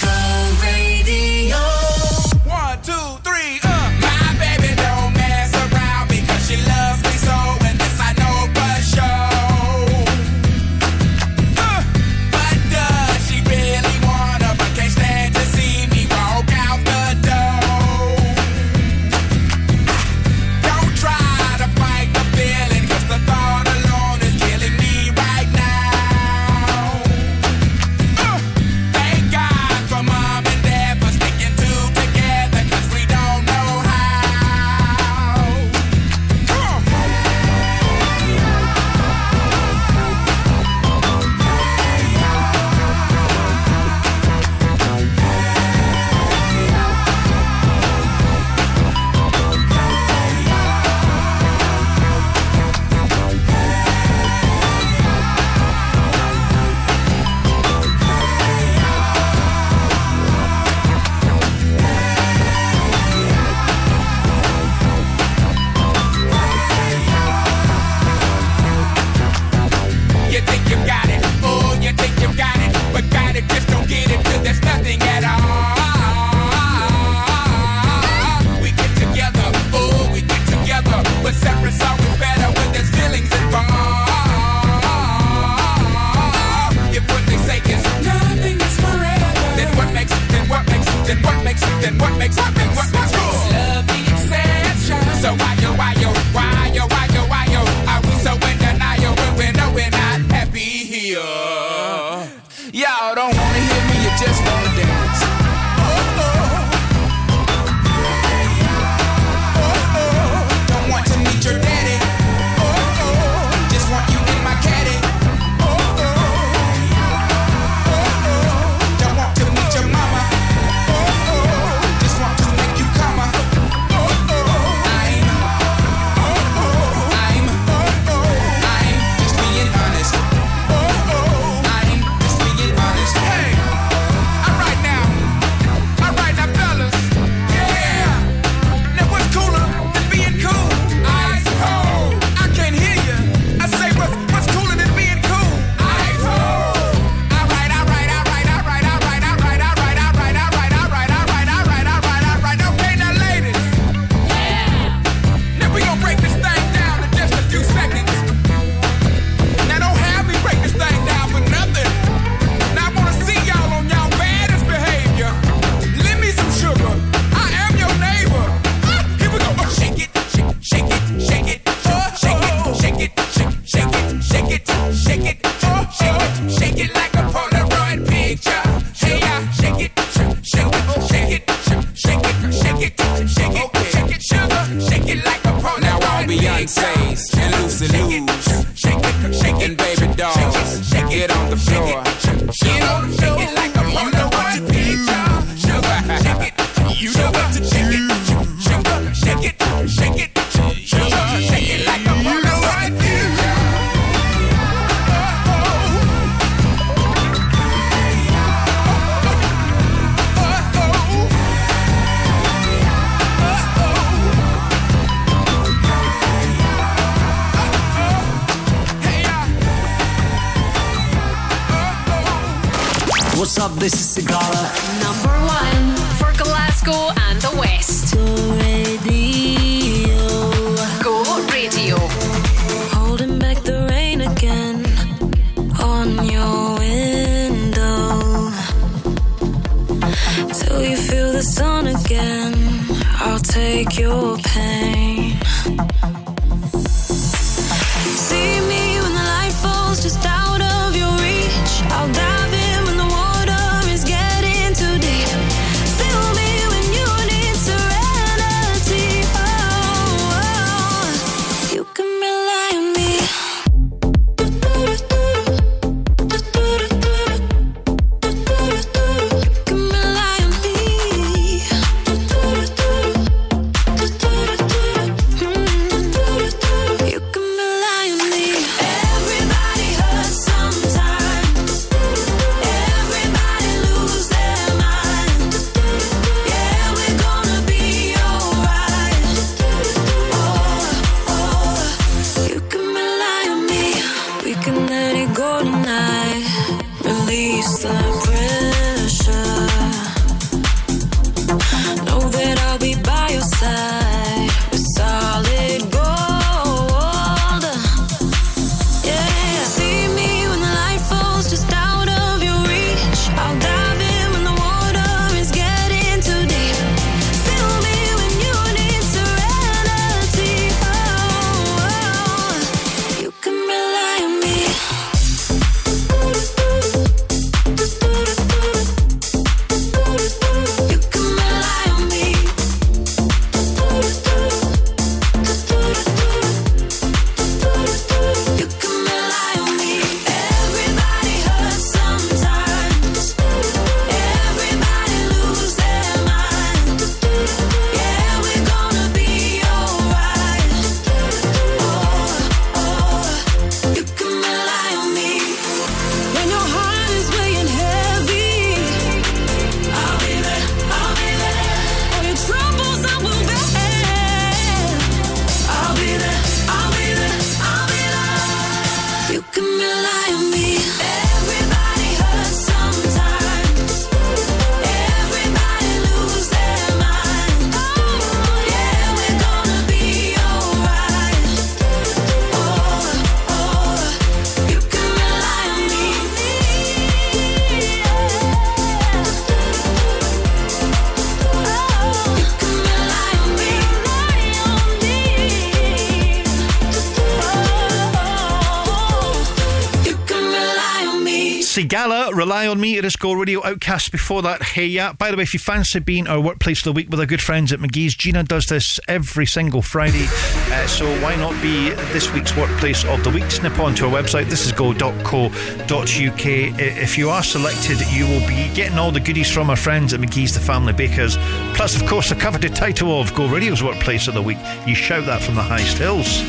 Club. makes something, what makes something, what makes good? Love the exception. So I Rely on Me, Risco Radio, OutKast before that, Hey yeah. By the way, if you fancy being our workplace of the week with our good friends at McGhee's, Gina does this every single Friday. Uh, so why not be this week's workplace of the week? Snip onto our website, This is go.co.uk. If you are selected, you will be getting all the goodies from our friends at McGhee's, the Family Bakers. Plus, of course, the coveted title of Go Radio's Workplace of the Week. You shout that from the highest hills.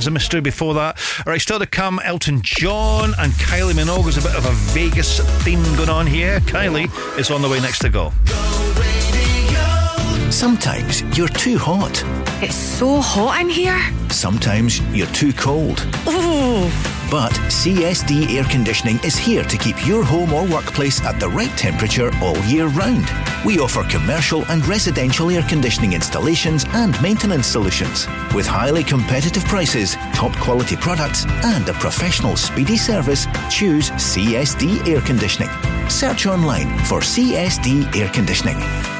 Class Rhythm is a mystery before that. All right, still to come, Elton John and Kylie Minogue. There's a bit of a Vegas theme going on here. Kylie is on the way next to go. Sometimes you're too hot. It's so hot in here. Sometimes you're too cold. Ooh. But CSD Air Conditioning is here to keep your home or workplace at the right temperature all year round. We offer commercial and residential air conditioning installations and maintenance solutions. With highly competitive prices, top quality products, and a professional speedy service, choose CSD Air Conditioning. Search online for CSD Air Conditioning.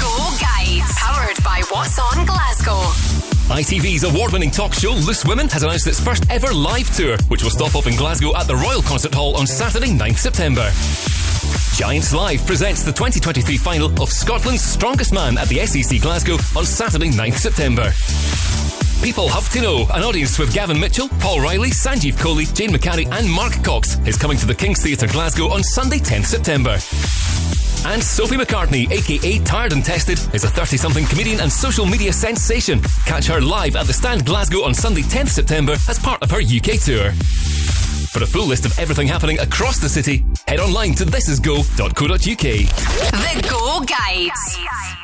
Go Guides, powered by What's On Glasgow. ITV's award winning talk show Loose Women has announced its first ever live tour, which will stop off in Glasgow at the Royal Concert Hall on Saturday, 9th September. Giants Live presents the 2023 final of Scotland's Strongest Man at the SEC Glasgow on Saturday, 9th September. People have to know an audience with Gavin Mitchell, Paul Riley, Sanjeev Kohli, Jane McCarry, and Mark Cox is coming to the King's Theatre Glasgow on Sunday, 10th September. And Sophie McCartney, aka Tired and Tested, is a 30 something comedian and social media sensation. Catch her live at the Stand Glasgow on Sunday, 10th September as part of her UK tour. For a full list of everything happening across the city, head online to thisisgo.co.uk. The Go Guides.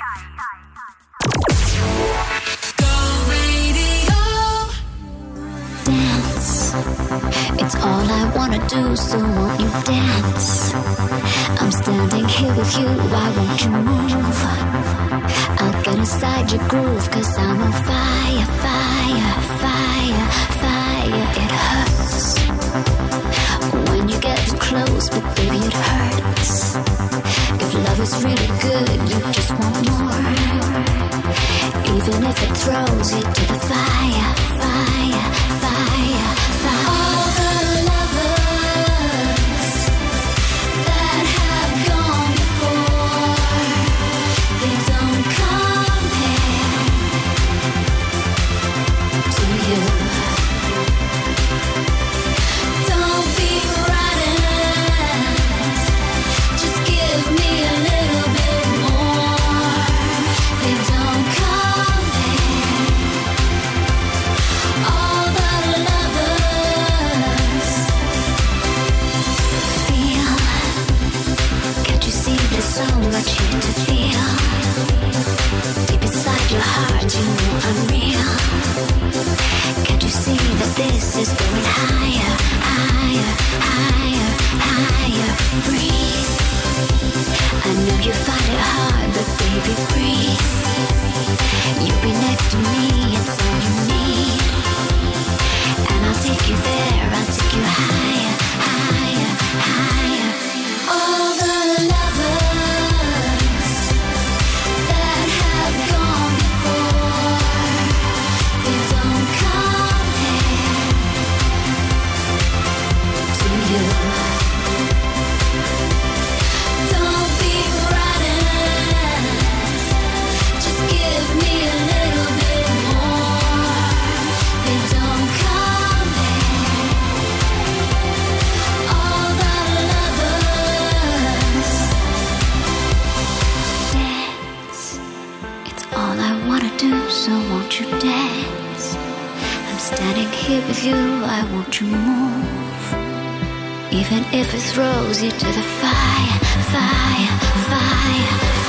It's all I wanna do, so won't you dance? I'm standing here with you, why won't you move? I'll get inside your groove, cause I'm on fire, fire, fire, fire. It hurts when you get too close, but baby, it hurts. If love is really good, you just want more. Even if it throws you to the fire, fire, you find it hard, but baby, breathe. throws you to the fire, fire, fire.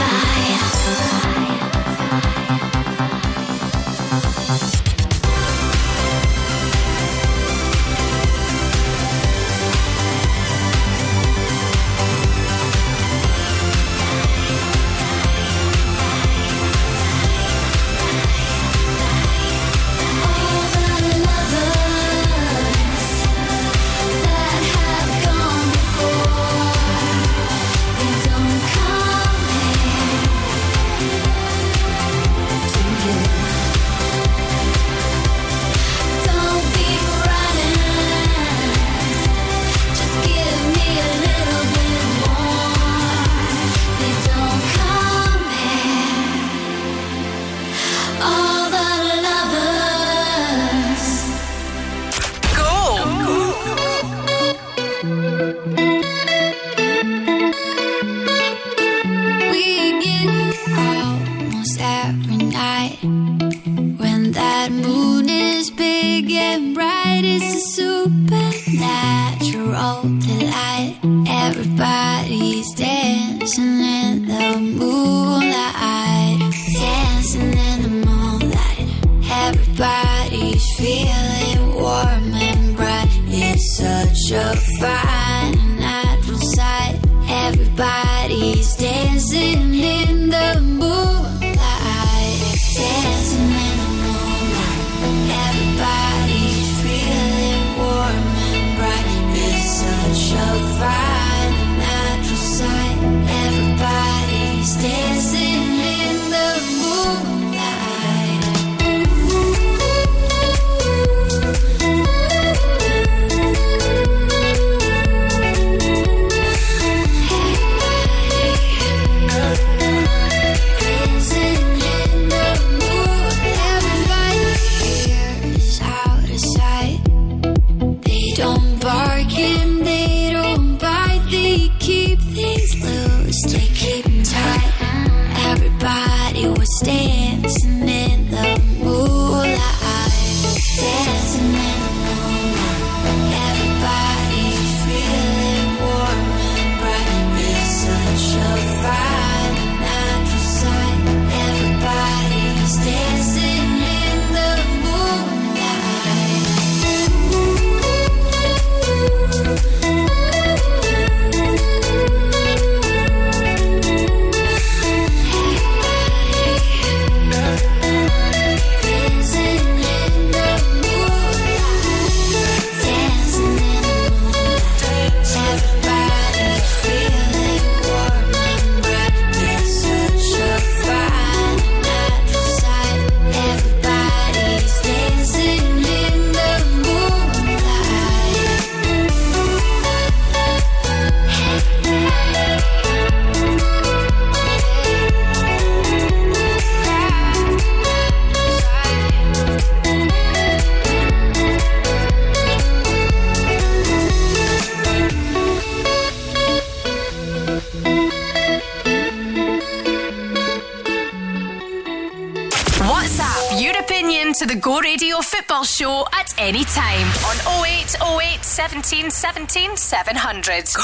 117 700.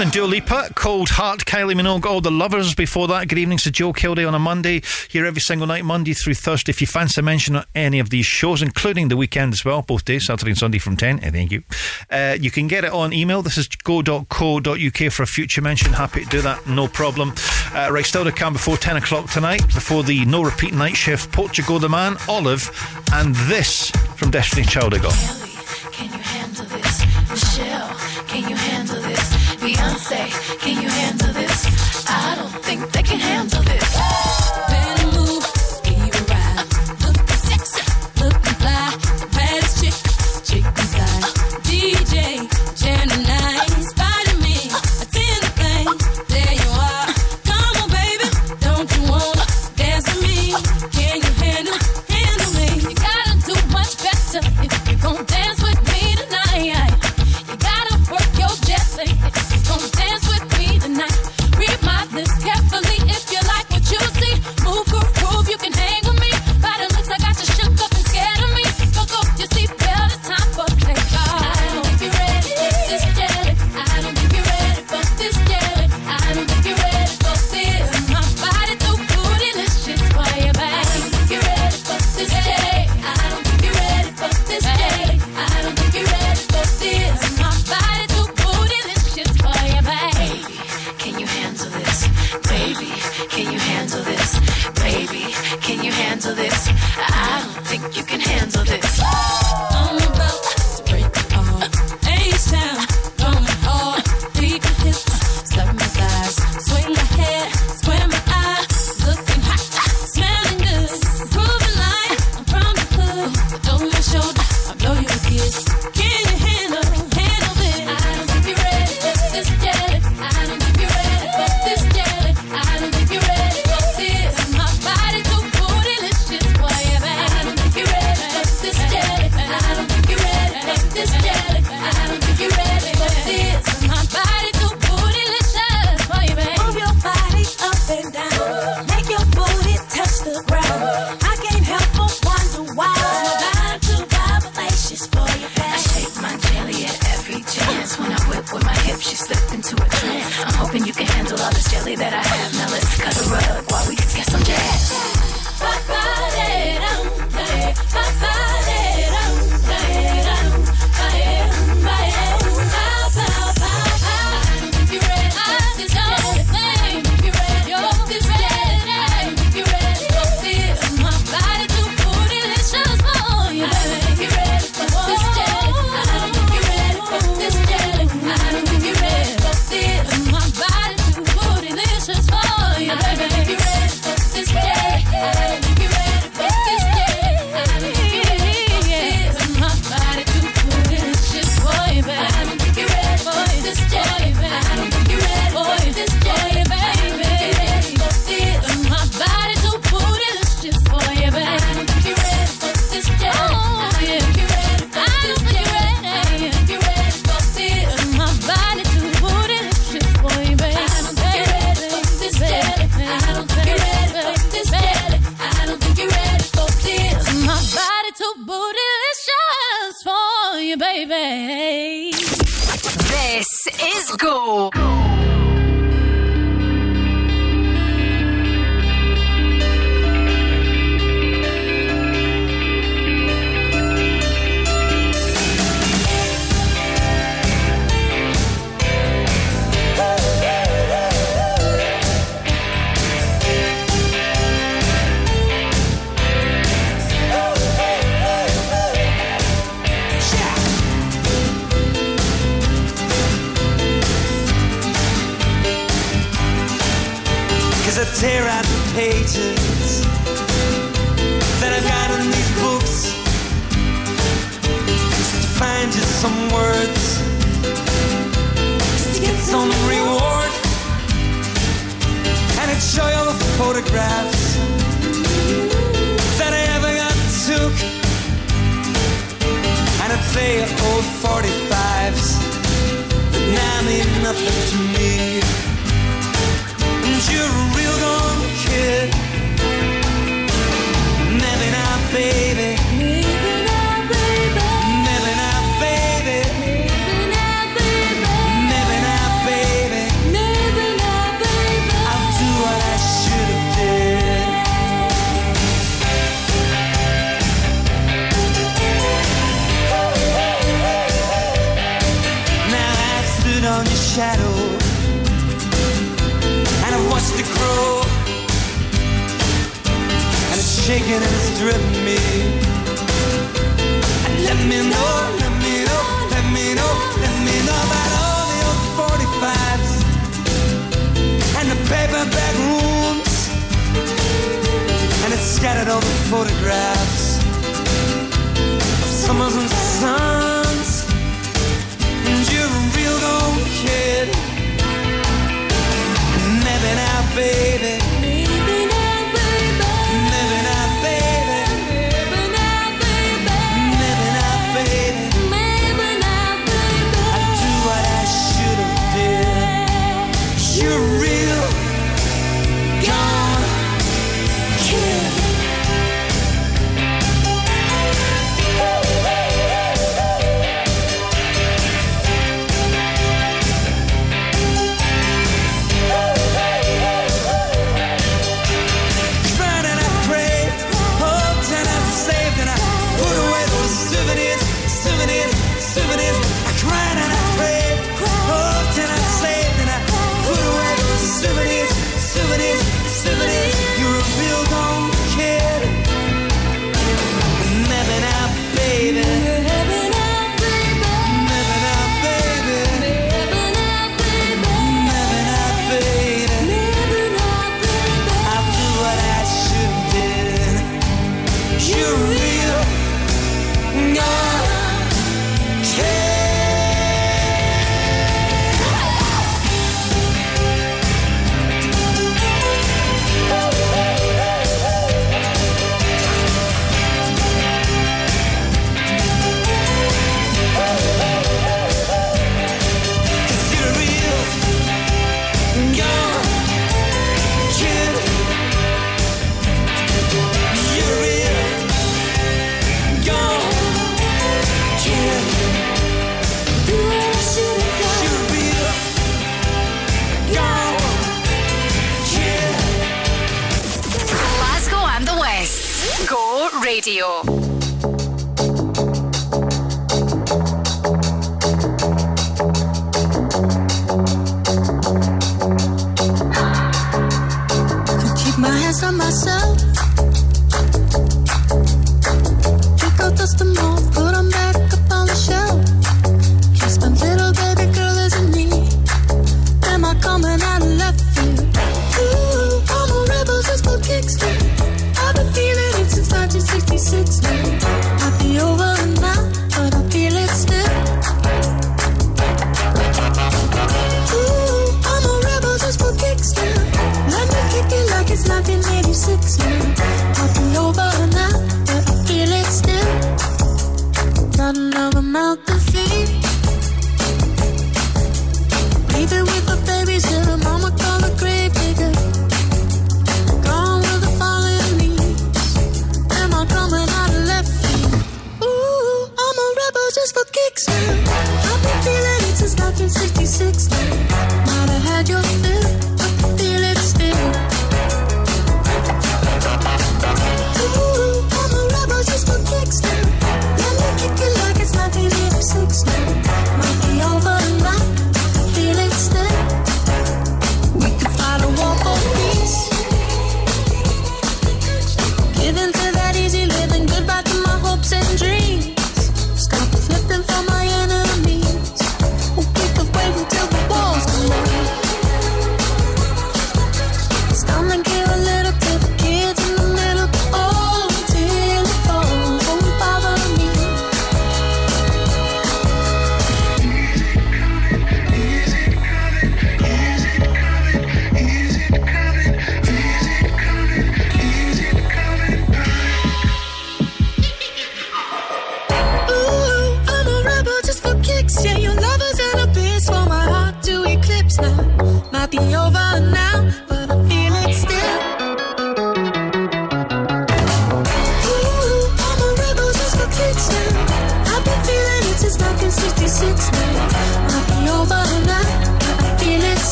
Sam and Dua Lipa, Cold Heart, Kylie Minogue, All the Lovers before that. Good evening to Joe Kilday on a Monday. Here every single night, Monday through Thursday. If you fancy mention on any of these shows, including the weekend as well, both days, Saturday and Sunday from 10, eh, thank you. Uh, you can get it on email. This is go.co.uk for a future mention. Happy to do that, no problem. Uh, right, still to come before 10 o'clock tonight, before the no repeat night shift, Portugal the Man, Olive, and this from Destiny Child ago. Kelly, can you handle this? Michelle, can you handle can you handle this?